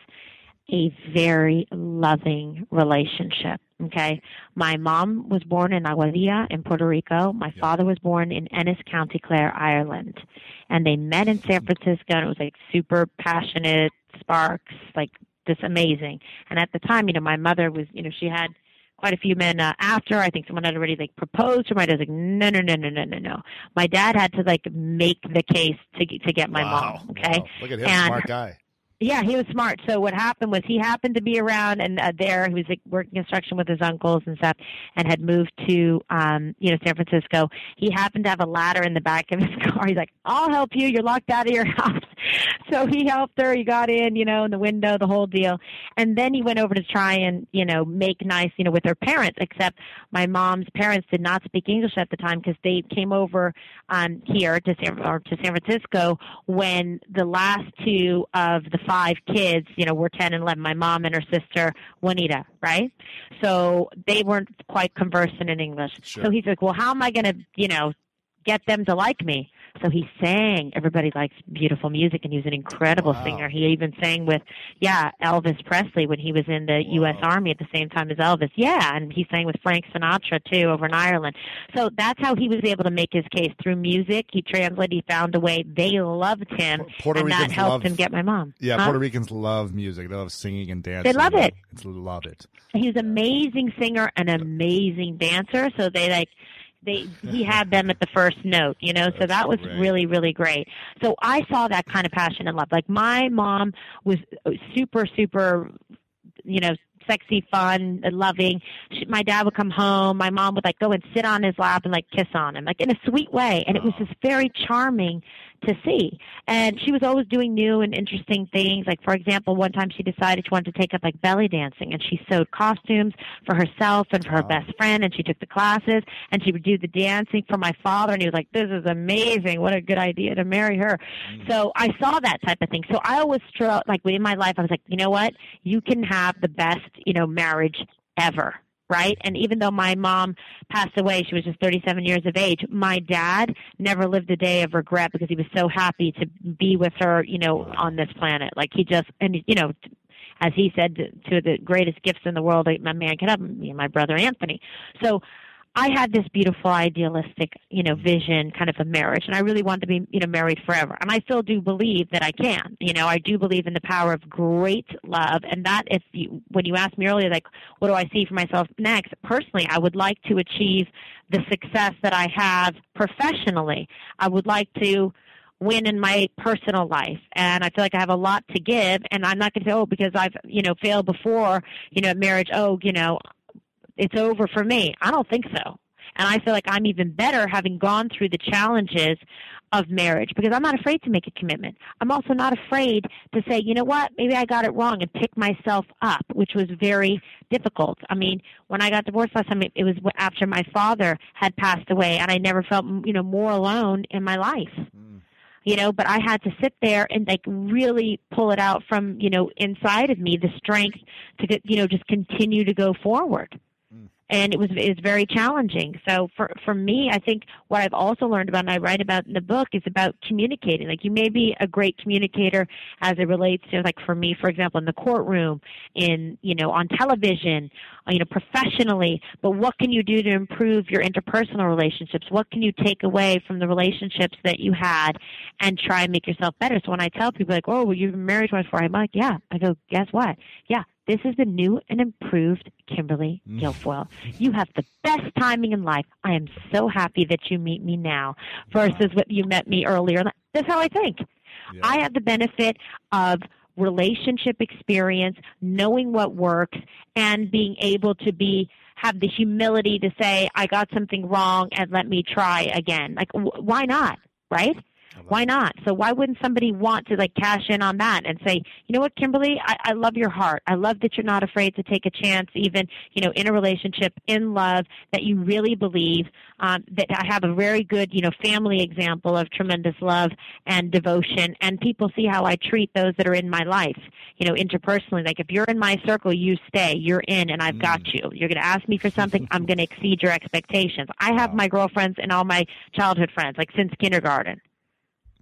[SPEAKER 4] a very loving relationship. Okay. My mom was born in Aguadilla in Puerto Rico. My yeah. father was born in Ennis County Clare, Ireland. And they met in San Francisco and it was like super passionate sparks, like just amazing. And at the time, you know, my mother was, you know, she had quite a few men uh, after. I think someone had already like proposed to her. my dad. Was like, no, no, no, no, no, no, no. My dad had to like make the case to to get my
[SPEAKER 5] wow.
[SPEAKER 4] mom. Okay,
[SPEAKER 5] wow. look at him, and smart guy.
[SPEAKER 4] Yeah, he was smart. So what happened was he happened to be around and uh, there. He was like, working construction with his uncles and stuff, and had moved to um, you know San Francisco. He happened to have a ladder in the back of his (laughs) car. He's like, "I'll help you. You're locked out of your house." So he helped her. He got in, you know, in the window, the whole deal. And then he went over to try and you know make nice, you know, with her parents. Except my mom's parents did not speak English at the time because they came over um, here to San or to San Francisco when the last two of the five kids, you know, were 10 and 11, my mom and her sister, Juanita, right? So they weren't quite conversant in English. Sure. So he's like, well, how am I going to, you know, get them to like me? So he sang. Everybody likes beautiful music, and he was an incredible wow. singer. He even sang with, yeah, Elvis Presley when he was in the. U.S. Army at the same time as Elvis. Yeah, and he sang with Frank Sinatra too over in Ireland. So that's how he was able to make his case through music. He translated. He found a way. They loved him, Puerto and Ricans that helped love, him get my mom.
[SPEAKER 5] Yeah,
[SPEAKER 4] huh?
[SPEAKER 5] Puerto Ricans love music. They love singing and dancing.
[SPEAKER 4] They love it.
[SPEAKER 5] They love it.
[SPEAKER 4] He's an amazing singer, and an amazing dancer. So they like they he (laughs) had them at the first note you know so that was really really great. So i saw that kind of passion and love. Like my mom was uh, super super you know sexy fun and loving. She, my dad would come home my mom would like go and sit on his lap and like kiss on him like in a sweet way. And it was just very charming to see. And she was always doing new and interesting things. Like, for example, one time she decided she wanted to take up like belly dancing and she sewed costumes for herself and for her best friend and she took the classes and she would do the dancing for my father and he was like, this is amazing. What a good idea to marry her. Mm. So I saw that type of thing. So I always struck, like in my life, I was like, you know what? You can have the best, you know, marriage ever right? And even though my mom passed away, she was just 37 years of age. My dad never lived a day of regret because he was so happy to be with her, you know, on this planet. Like he just, and you know, as he said, to the greatest gifts in the world a man could have, me and my brother Anthony. So I had this beautiful, idealistic, you know, vision kind of a marriage, and I really wanted to be, you know, married forever. And I still do believe that I can. You know, I do believe in the power of great love, and that if you, when you asked me earlier, like, what do I see for myself next? Personally, I would like to achieve the success that I have professionally. I would like to win in my personal life and I feel like I have a lot to give and I'm not going to say oh because I've you know failed before you know marriage oh you know it's over for me. I don't think so. And I feel like I'm even better having gone through the challenges of marriage because I'm not afraid to make a commitment. I'm also not afraid to say, you know what, maybe I got it wrong and pick myself up, which was very difficult. I mean, when I got divorced last time, it was after my father had passed away and I never felt, you know, more alone in my life. Mm. You know, but I had to sit there and like really pull it out from, you know, inside of me, the strength to, you know, just continue to go forward and it was it was very challenging. So for for me, I think what I've also learned about and I write about in the book is about communicating. Like you may be a great communicator as it relates to like for me, for example, in the courtroom, in you know on television, you know professionally. But what can you do to improve your interpersonal relationships? What can you take away from the relationships that you had and try and make yourself better? So when I tell people like, oh, well, you've been married twice before, I'm like, yeah. I go, guess what? Yeah, this is the new and improved Kimberly mm. Guilfoyle. You have the best timing in life. I am so happy that you meet me now versus what you met me earlier. That's how I think. Yeah. I have the benefit of relationship experience, knowing what works, and being able to be have the humility to say, I got something wrong and let me try again. Like, wh- why not? Right? Why not? So why wouldn't somebody want to like cash in on that and say, you know what, Kimberly, I, I love your heart. I love that you're not afraid to take a chance, even you know, in a relationship, in love, that you really believe um, that I have a very good, you know, family example of tremendous love and devotion, and people see how I treat those that are in my life, you know, interpersonally. Like if you're in my circle, you stay, you're in, and I've mm. got you. You're going to ask me for something, I'm (laughs) going to exceed your expectations. I have wow. my girlfriends and all my childhood friends, like since kindergarten.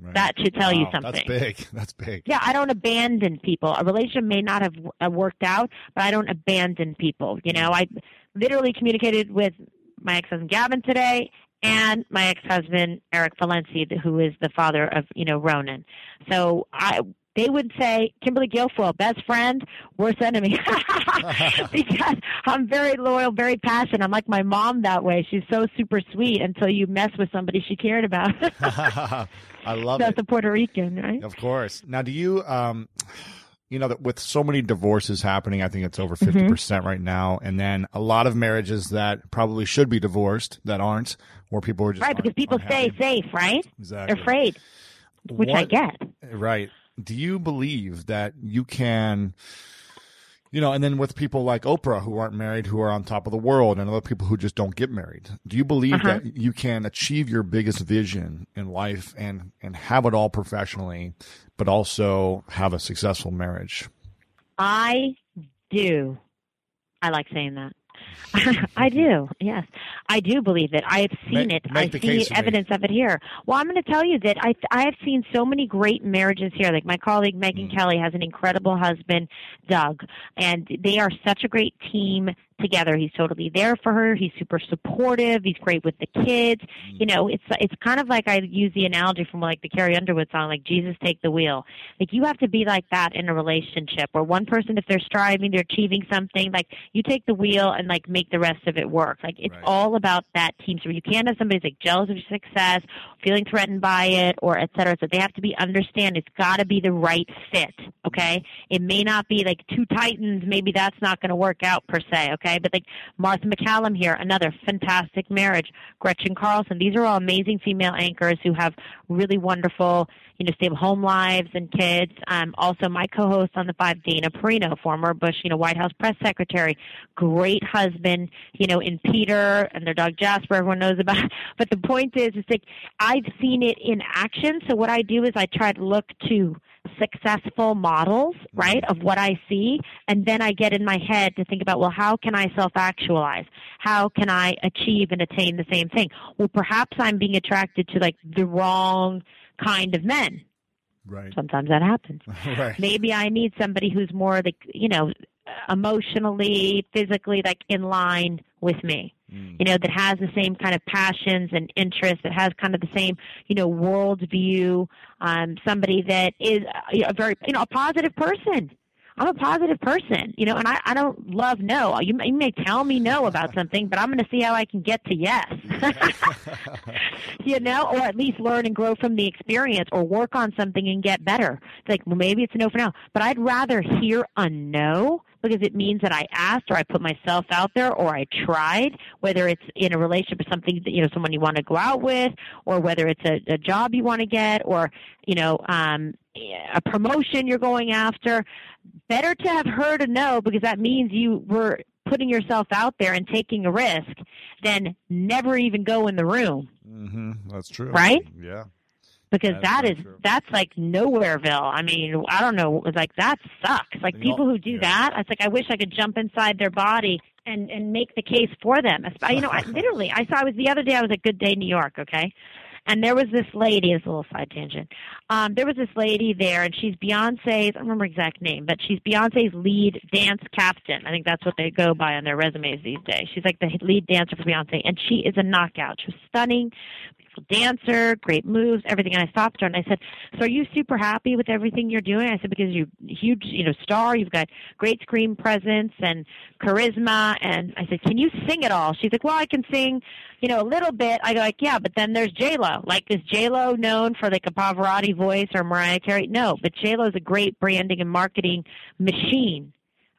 [SPEAKER 4] Right. That should tell wow, you something.
[SPEAKER 5] That's big. (laughs) That's big.
[SPEAKER 4] Yeah, I don't abandon people. A relationship may not have uh, worked out, but I don't abandon people. You know, I literally communicated with my ex-husband Gavin today and my ex-husband Eric Villency, who is the father of you know Ronan. So I they would say Kimberly Guilfoyle, best friend, worst enemy, (laughs) (laughs) because I'm very loyal, very passionate. I'm like my mom that way. She's so super sweet until you mess with somebody she cared about. (laughs)
[SPEAKER 5] I love
[SPEAKER 4] That's
[SPEAKER 5] it.
[SPEAKER 4] That's a Puerto Rican, right?
[SPEAKER 5] Of course. Now, do you? um you know that with so many divorces happening, I think it's over 50% mm-hmm. right now. And then a lot of marriages that probably should be divorced that aren't, where people are just
[SPEAKER 4] right because people stay safe, right?
[SPEAKER 5] Exactly.
[SPEAKER 4] They're afraid, which what, I get.
[SPEAKER 5] Right. Do you believe that you can? You know, and then with people like Oprah who aren't married, who are on top of the world, and other people who just don't get married, do you believe uh-huh. that you can achieve your biggest vision in life and and have it all professionally, but also have a successful marriage?
[SPEAKER 4] I do. I like saying that. (laughs) I do. Yes, I do believe it. I have seen
[SPEAKER 5] make,
[SPEAKER 4] it.
[SPEAKER 5] Make
[SPEAKER 4] I see evidence of it here. Well, I'm going to tell you that I I have seen so many great marriages here. Like my colleague Megyn mm. Kelly has an incredible husband, Doug, and they are such a great team together. He's totally there for her. He's super supportive. He's great with the kids. You mm. know, it's it's kind of like I use the analogy from like the Carrie Underwood song, like Jesus take the wheel. Like you have to be like that in a relationship where one person, if they're striving, they're achieving something, like you take the wheel and like make the rest of it work. Like it's right. all about that team spirit. You can't have somebody who's like jealous of your success, feeling threatened by it, or et cetera. So they have to be understand it's got to be the right fit. Okay, it may not be like two titans. Maybe that's not going to work out per se. Okay okay? But like Martha MacCallum here, another fantastic marriage. Gretchen Carlson. These are all amazing female anchors who have really wonderful, you know, stable home lives and kids. Um, also, my co-host on the Five, Dana Perino, former Bush, you know, White House press secretary, great husband, you know, in Peter and their dog Jasper. Everyone knows about. (laughs) But the point is, is like I've seen it in action. So what I do is I try to look to successful models, mm-hmm. right, of what I see, and then I get in my head to think about, well, how can I self actualize? How can I achieve and attain the same thing? Well, perhaps I'm being attracted to like the wrong kind of men.
[SPEAKER 5] Right.
[SPEAKER 4] Sometimes that happens. (laughs)
[SPEAKER 5] right.
[SPEAKER 4] Maybe I need somebody who's more like, you know, emotionally, physically, like in line with me. Mm. You know, that has the same kind of passions and interests, that has kind of the same, you know, worldview. Um, somebody that is a very, you know, a positive person. I'm a positive person, you know, and I, I don't love no. You, you may tell me no about (laughs) something, but I'm going to see how I can get to yes. (laughs) you know, or at least learn and grow from the experience or work on something and get better. It's like, well, maybe it's a no for now, but I'd rather hear a no because it means that I asked or I put myself out there or I tried, whether it's in a relationship or something that, you know, someone you want to go out with or whether it's a, a job you want to get or, you know, um, a promotion you're going after. Better to have heard a no because that means you were putting yourself out there and taking a risk than never even go in the room.
[SPEAKER 5] Mm-hmm. That's true.
[SPEAKER 4] Right?
[SPEAKER 5] Yeah
[SPEAKER 4] because that is true. that's like nowhereville. I mean, I don't know. Like that sucks. Like people who do yeah. that, it's like I wish I could jump inside their body and and make the case for them. You know, I, (laughs) literally, I saw. I was the other day. I was at Good Day New York. Okay. And there was this lady, it's a little side tangent. Um, there was this lady there, and she's Beyonce's, I don't remember exact name, but she's Beyonce's lead dance captain. I think that's what they go by on their resumes these days. She's like the lead dancer for Beyonce, and she is a knockout. She was stunning, dancer, great moves, everything. And I stopped her and I said, "So are you super happy with everything you're doing?" I said, "Because you're huge, you know, star. You've got great screen presence and charisma." And I said, "Can you sing at all?" She's like, "Well, I can sing, you know, a little bit." I go like, "Yeah, but then there's J Lo. Like, is J Lo known for like a Pavarotti voice or Mariah Carey? No, but J Lo is a great branding and marketing machine."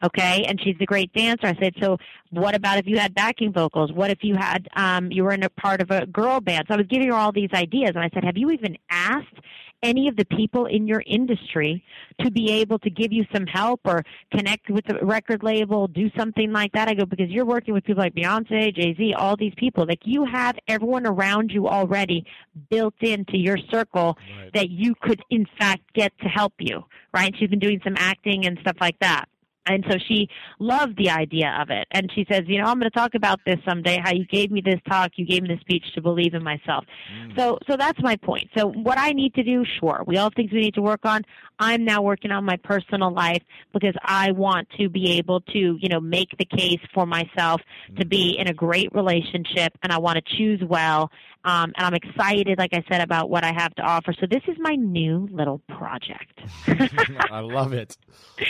[SPEAKER 4] Okay and she's a great dancer i said so what about if you had backing vocals what if you had um you were in a part of a girl band so i was giving her all these ideas and i said have you even asked any of the people in your industry to be able to give you some help or connect with the record label, do something like that. I go, because you're working with people like Beyonce, Jay Z, all these people. Like you have everyone around you already built into your circle right. that you could, in fact, get to help you, right? She's been doing some acting and stuff like that and so she loved the idea of it. And she says you know i'm going to talk about this someday how you gave me this talk you gave me the speech to believe in myself. Mm. so so that's my point. So what i need to do sure we all have things we need to work on i'm now working on my personal life because i want to be able to you know make the case for myself to be mm-hmm. in a great relationship and i want to choose well um, and I'm excited, like I said, about what I have to offer. So this is my new little project. (laughs)
[SPEAKER 5] I love it. I (laughs) love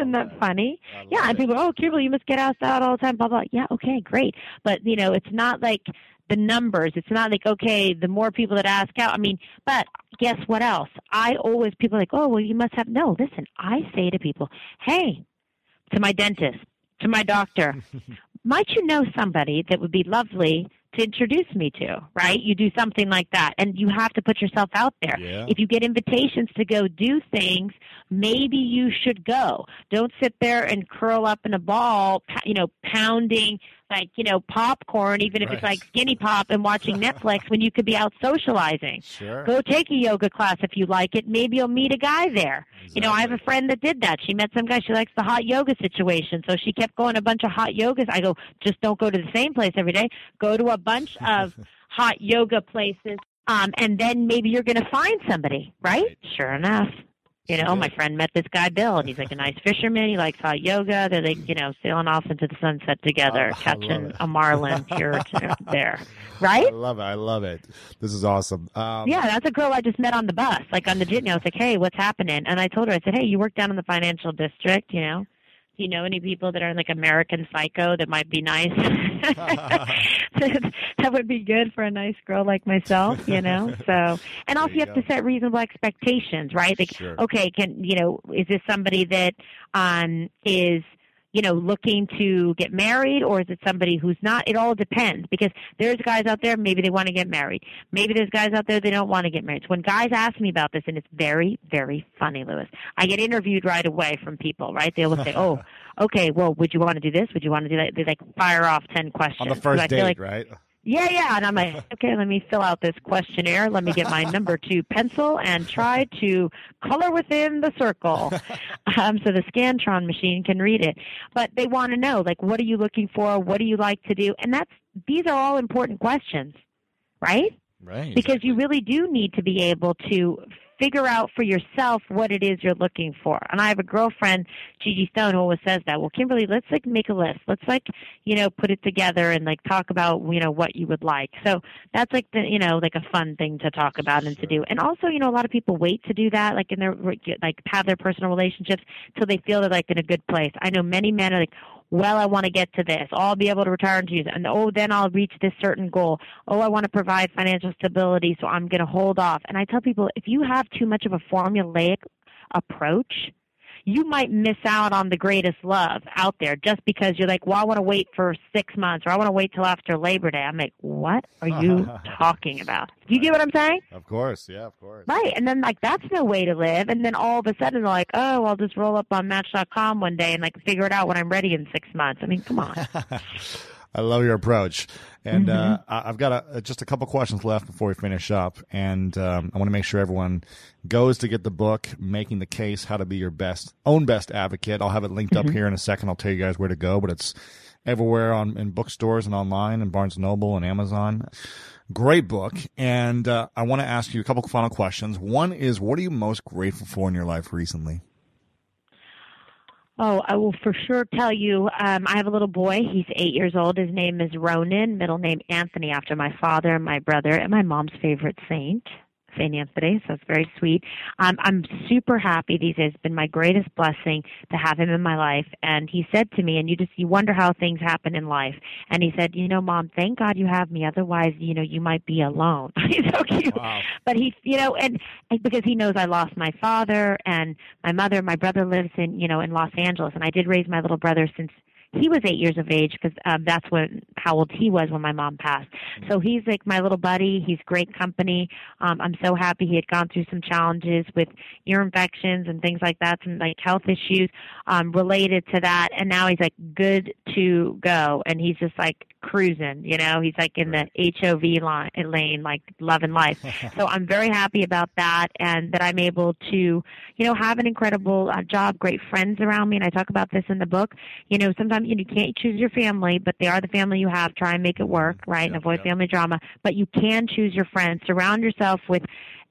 [SPEAKER 4] Isn't that, that. funny? Yeah, and people, oh, Kimberly, you must get asked out all the time. Blah blah. Yeah, okay, great. But you know, it's not like the numbers. It's not like okay, the more people that ask out. I mean, but guess what else? I always people are like, oh, well, you must have no. Listen, I say to people, hey, to my dentist, to my doctor, (laughs) might you know somebody that would be lovely to introduce me to, right? You do something like that and you have to put yourself out there.
[SPEAKER 5] Yeah.
[SPEAKER 4] If you get invitations to go do things, maybe you should go. Don't sit there and curl up in a ball, you know, pounding like you know popcorn, even if
[SPEAKER 5] right.
[SPEAKER 4] it's like skinny pop and watching (laughs) Netflix when you could be out socializing.
[SPEAKER 5] Sure.
[SPEAKER 4] Go take a yoga class if you like it. Maybe you'll meet a guy there.
[SPEAKER 5] Exactly.
[SPEAKER 4] You know, I have a friend that did that. She met some guy. She likes the hot yoga situation, so she kept going a bunch of hot yogas. I go, just don't go to the same place every day. Go to a bunch (laughs) of hot yoga places. Um, and then maybe you're going to find somebody, right? right? Sure enough. You know, my friend met this guy Bill, and he's like a nice fisherman. He likes hot yoga. They're like, you know, sailing off into the sunset together, oh, (laughs) catching a marlin here (laughs) or there. Right? I
[SPEAKER 5] love it. I love it. This is awesome. Um,
[SPEAKER 4] yeah, that's a girl I just met on the bus, like on the jitney. I was like, hey, what's happening? And I told her, I said, hey, you work down in the financial district, you know do you know any people that are in like American Psycho that might be nice? (laughs) (laughs) that would be good for a nice girl like myself, you know. (laughs) So, and also you, you have to set reasonable expectations, right? Like,
[SPEAKER 5] sure.
[SPEAKER 4] okay, can you know, is this somebody that um is you know, looking to get married or is it somebody who's not? It all depends because there's guys out there, maybe they want to get married. Maybe there's guys out there, they don't want to get married. So when guys ask me about this, and it's very, very funny, Lewis, I get interviewed right away from people, right? They will say, (laughs) oh, okay, well, would you want to do this? Would you want to do that? They like fire off 10 questions.
[SPEAKER 5] On the first
[SPEAKER 4] so
[SPEAKER 5] date,
[SPEAKER 4] like,
[SPEAKER 5] right?
[SPEAKER 4] Yeah, yeah. And I'm like, okay, let me fill out this questionnaire. Let me get my number two pencil and try to color within the circle. (laughs) Um, so the Scantron machine can read it. But they want to know, like, what are you looking for? What do you like to do? And that's, these are all important questions, right?
[SPEAKER 5] Right.
[SPEAKER 4] Because you really do need to be able to figure out for yourself what it is you're looking for. And I have a girlfriend, Gigi Stone, who always says that. Well, Kimberly, let's like make a list. Let's like, you know, put it together and like talk about, you know, what you would like. So that's like the, you know, like a fun thing to talk about and to do. And also, you know, a lot of people wait to do that, like in their, like have their personal relationships till they feel they're like in a good place. I know many men are like, well, I want to get to this. Oh, I'll be able to retire in two years. And oh, then I'll reach this certain goal. Oh, I want to provide financial stability, so I'm going to hold off. And I tell people, if you have too much of a formulaic approach, you might miss out on the greatest love out there just because you're like, well, I want to wait for six months or I want to wait till after Labor Day. I'm like, what are you (laughs) talking about? Do you get what I'm saying?
[SPEAKER 5] Of course. Yeah, of course.
[SPEAKER 4] Right. And then, like, that's no way to live. And then all of a sudden, they're like, oh, I'll just roll up on Match.com one day and, like, figure it out when I'm ready in six months. I mean, come on. (laughs)
[SPEAKER 5] I love your approach. And mm-hmm. uh, I've got a, just a couple questions left before we finish up. And um, I want to make sure everyone goes to get the book, Making the Case How to Be Your Best Own Best Advocate. I'll have it linked mm-hmm. up here in a second. I'll tell you guys where to go, but it's everywhere on in bookstores and online and Barnes Noble and Amazon. Great book. And uh, I want to ask you a couple final questions. One is, what are you most grateful for in your life recently?
[SPEAKER 4] Oh, I will for sure tell you. Um, I have a little boy. He's eight years old. His name is Ronan, middle name Anthony, after my father and my brother and my mom's favorite saint. St. Anthony, so it's very sweet. Um, I'm super happy these days. It's been my greatest blessing to have him in my life. And he said to me, and you just you wonder how things happen in life. And he said, you know, mom, thank God you have me. Otherwise, you know, you might be alone. (laughs) He's so cute.
[SPEAKER 5] Wow.
[SPEAKER 4] But he, you know, and, and because he knows I lost my father and my mother. My brother lives in, you know, in Los Angeles, and I did raise my little brother since he was eight years of age because um, that's when how old he was when my mom passed. So he's like my little buddy. He's great company. Um, I'm so happy he had gone through some challenges with ear infections and things like that, some like health issues um, related to that, and now he's like good to go, and he's just like cruising. You know, he's like in the HOV line, lane, like love and life. (laughs) so I'm very happy about that, and that I'm able to, you know, have an incredible uh, job, great friends around me, and I talk about this in the book. You know, sometimes you, know, you can't choose your family, but they are the family you have. Try and make it work, right, and avoid family drama. But you can choose your friends. Surround yourself with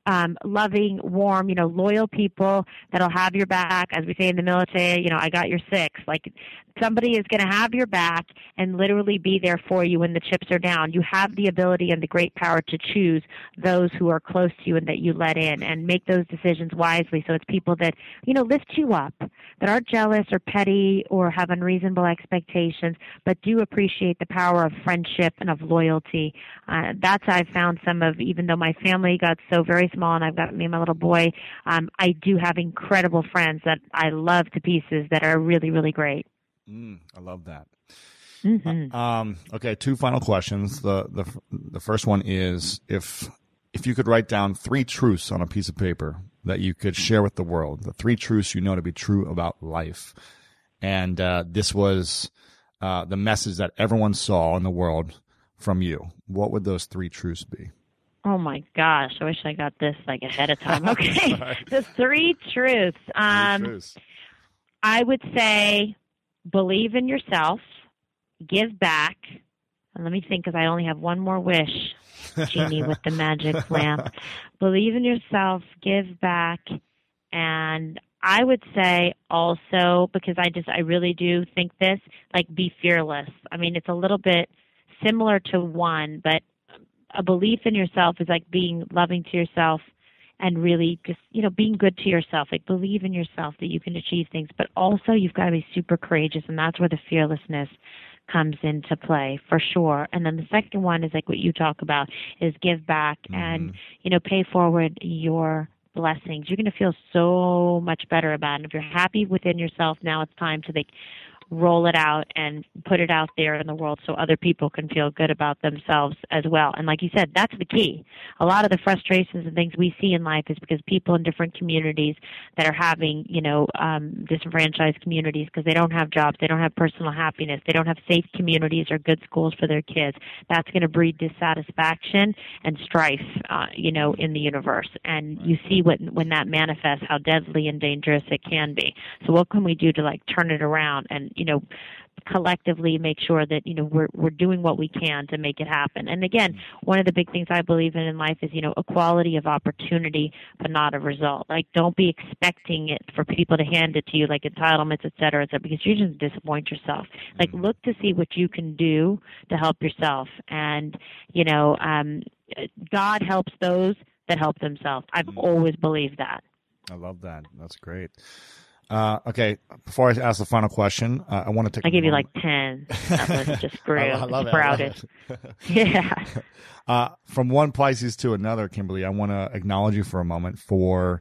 [SPEAKER 4] um, loving, warm, you know, loyal people that'll have your back. As we say in the military, you know, I got your six. Like somebody is going to have your back and literally be there for you when the chips are down. You have the ability and the great power to choose those who are close to you and that you let in and make those decisions wisely. So it's people that, you know, lift you up, that aren't jealous or petty or have unreasonable expectations, but do appreciate the power of friendship and of loyalty. Uh, that's I've found some of, even though my family got so very small and I've got me and my little boy, um, I do have incredible friends that I love to pieces that are really, really great.
[SPEAKER 5] Mm, I love that.
[SPEAKER 4] Mm-hmm.
[SPEAKER 5] Uh, um, okay, two final questions. The the the first one is if if you could write down three truths on a piece of paper that you could share with the world, the three truths you know to be true about life, and uh, this was uh, the message that everyone saw in the world from you, what would those three truths be?
[SPEAKER 4] Oh my gosh, I wish I got this like ahead of time. (laughs) Okay. the three truths. Um,
[SPEAKER 5] three truths.
[SPEAKER 4] I would say believe in yourself, give back. And let me think because I only have one more wish, Genie with the magic lamp. (laughs) Believe in yourself, give back, and I would say also because I just I really do think this like be fearless. I mean it's a little bit similar to one, but a belief in yourself is like being loving to yourself and really just you know being good to yourself. Like believe in yourself that you can achieve things but also you've got to be super courageous and that's where the fearlessness comes into play for sure. And then the second one is like what you talk about is give back
[SPEAKER 5] Mm-hmm.
[SPEAKER 4] and you know pay forward your blessings. You're going to feel so much better about it. And if you're happy within yourself now it's time to like roll it out and put it out there in the world so other people can feel good about themselves as well. And like you said, that's the key. A lot of the frustrations and things we see in life is because people in different communities that are having, you know, um, disenfranchised communities because they don't have jobs, they don't have personal happiness, they don't have safe communities or good schools for their kids. That's going to breed dissatisfaction and strife, uh, you know, in the universe. And you see when when that manifests how deadly and dangerous it can be. So what can we do to like turn it around and you know collectively make sure that you know we're we're doing what we can to make it happen. And again, one of the big things I believe in in life is you know equality of opportunity, but not of result. Like don't be expecting it for people to hand it to you like entitlements, et cetera, et cetera, because you're just disappoint yourself. Like look to see what you can do to help yourself, and you know um, God helps those that help themselves. I've always believed that.
[SPEAKER 5] I love that. That's great. Uh, okay, before I ask the final question, uh, I want to take.
[SPEAKER 4] I
[SPEAKER 5] a
[SPEAKER 4] gave you like ten. That was just (laughs) grew.
[SPEAKER 5] I, I love it. I
[SPEAKER 4] sprouted. (laughs) Yeah. (laughs)
[SPEAKER 5] Uh, from one Pisces to another, Kimberly, I want to acknowledge you for a moment for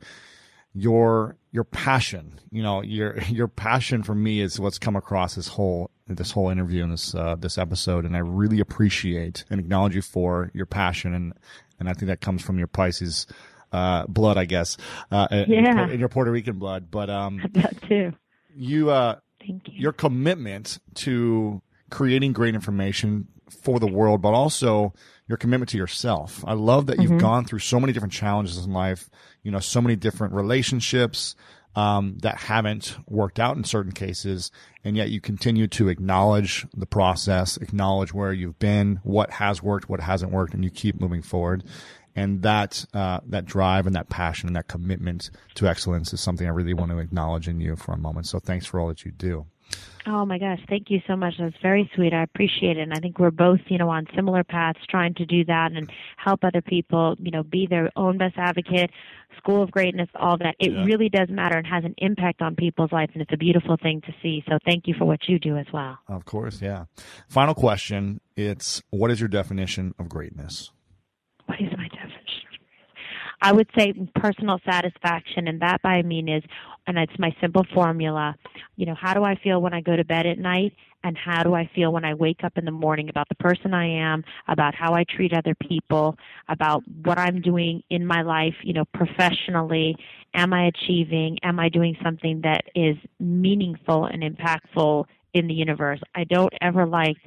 [SPEAKER 5] your your passion. You know, your your passion for me is what's come across this whole this whole interview and this uh, this episode, and I really appreciate and acknowledge you for your passion, and and I think that comes from your Pisces uh, blood, I guess, uh, in-
[SPEAKER 4] Yeah.
[SPEAKER 5] in your Puerto Rican blood. But um, (laughs)
[SPEAKER 4] that too.
[SPEAKER 5] you uh,
[SPEAKER 4] Thank you.
[SPEAKER 5] your commitment to creating great information for the world, but also your commitment to yourself. I love that you've gone through so many different challenges in life, you know, so many different relationships um, that haven't worked out in certain cases, and yet you continue to acknowledge the process, acknowledge where you've been, what has worked, what hasn't worked, and you keep moving forward. And that uh, that drive and that passion and that commitment to excellence is something I really want to acknowledge in you for a moment. So thanks for all that you do.
[SPEAKER 4] Oh my gosh, thank you so much. That's very sweet. I appreciate it. And I think we're both, you know, on similar paths trying to do that and help other people, you know, be their own best advocate, school of greatness, all that. It
[SPEAKER 5] Yeah.
[SPEAKER 4] really does matter and has an impact on people's lives and it's a beautiful thing to see. So thank you for what you do as well.
[SPEAKER 5] Of course, yeah. Final question. It's what is your definition of greatness?
[SPEAKER 4] What is my definition? I would say personal satisfaction, and that by I mean is, and it's my simple formula. You know, how do I feel when I go to bed at night, and how do I feel when I wake up in the morning about the person I am, about how I treat other people, about what I'm doing in my life, you know, professionally. Am I achieving? Am I doing something that is meaningful and impactful in the universe? I don't ever like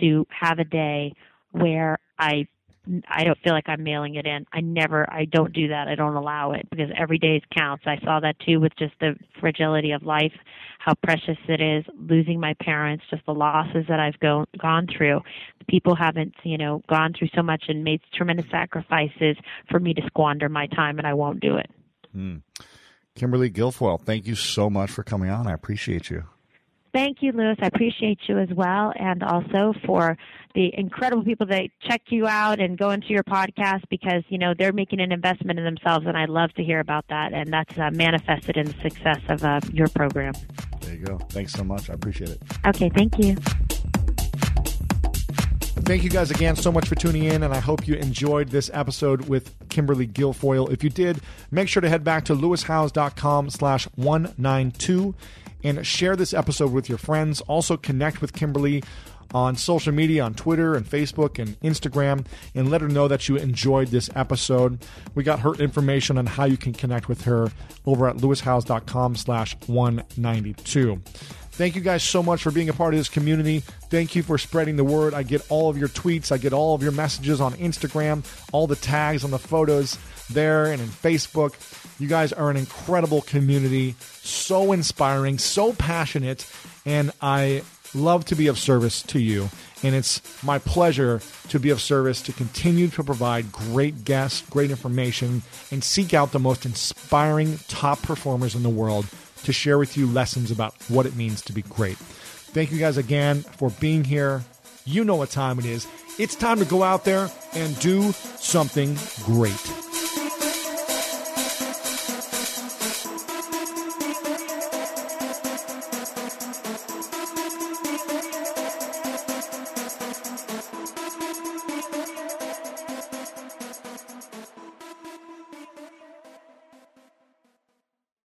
[SPEAKER 4] to have a day where I I don't feel like I'm mailing it in. I never, I don't do that. I don't allow it because every day counts. I saw that too with just the fragility of life, how precious it is, losing my parents, just the losses that I've go, gone through. People haven't, you know, gone through so much and made tremendous sacrifices for me to squander my time, and I won't do it. Hmm.
[SPEAKER 5] Kimberly Guilfoyle, thank you so much for coming on. I appreciate you.
[SPEAKER 4] Thank you, Lewis. I appreciate you as well, and also for the incredible people that check you out and go into your podcast because you know they're making an investment in themselves, and I love to hear about that, and that's uh, manifested in the success of uh, your program.
[SPEAKER 5] There you go. Thanks so much. I appreciate it.
[SPEAKER 4] Okay, thank you.
[SPEAKER 1] Thank you guys again so much for tuning in, and I hope you enjoyed this episode with Kimberly Guilfoyle. If you did, make sure to head back to lewishowes.com slash 192 and share this episode with your friends. Also connect with Kimberly on social media, on Twitter and Facebook and Instagram, and let her know that you enjoyed this episode. We got her information on how you can connect with her over at lewishowes.com slash 192. Thank you guys so much for being a part of this community. Thank you for spreading the word. I get all of your tweets, I get all of your messages on Instagram, all the tags on the photos there and in Facebook. You guys are an incredible community, so inspiring, so passionate, and I love to be of service to you. And it's my pleasure to be of service to continue to provide great guests, great information, and seek out the most inspiring top performers in the world to share with you lessons about what it means to be great. Thank you guys again for being here. You know what time it is. It's time to go out there and do something great.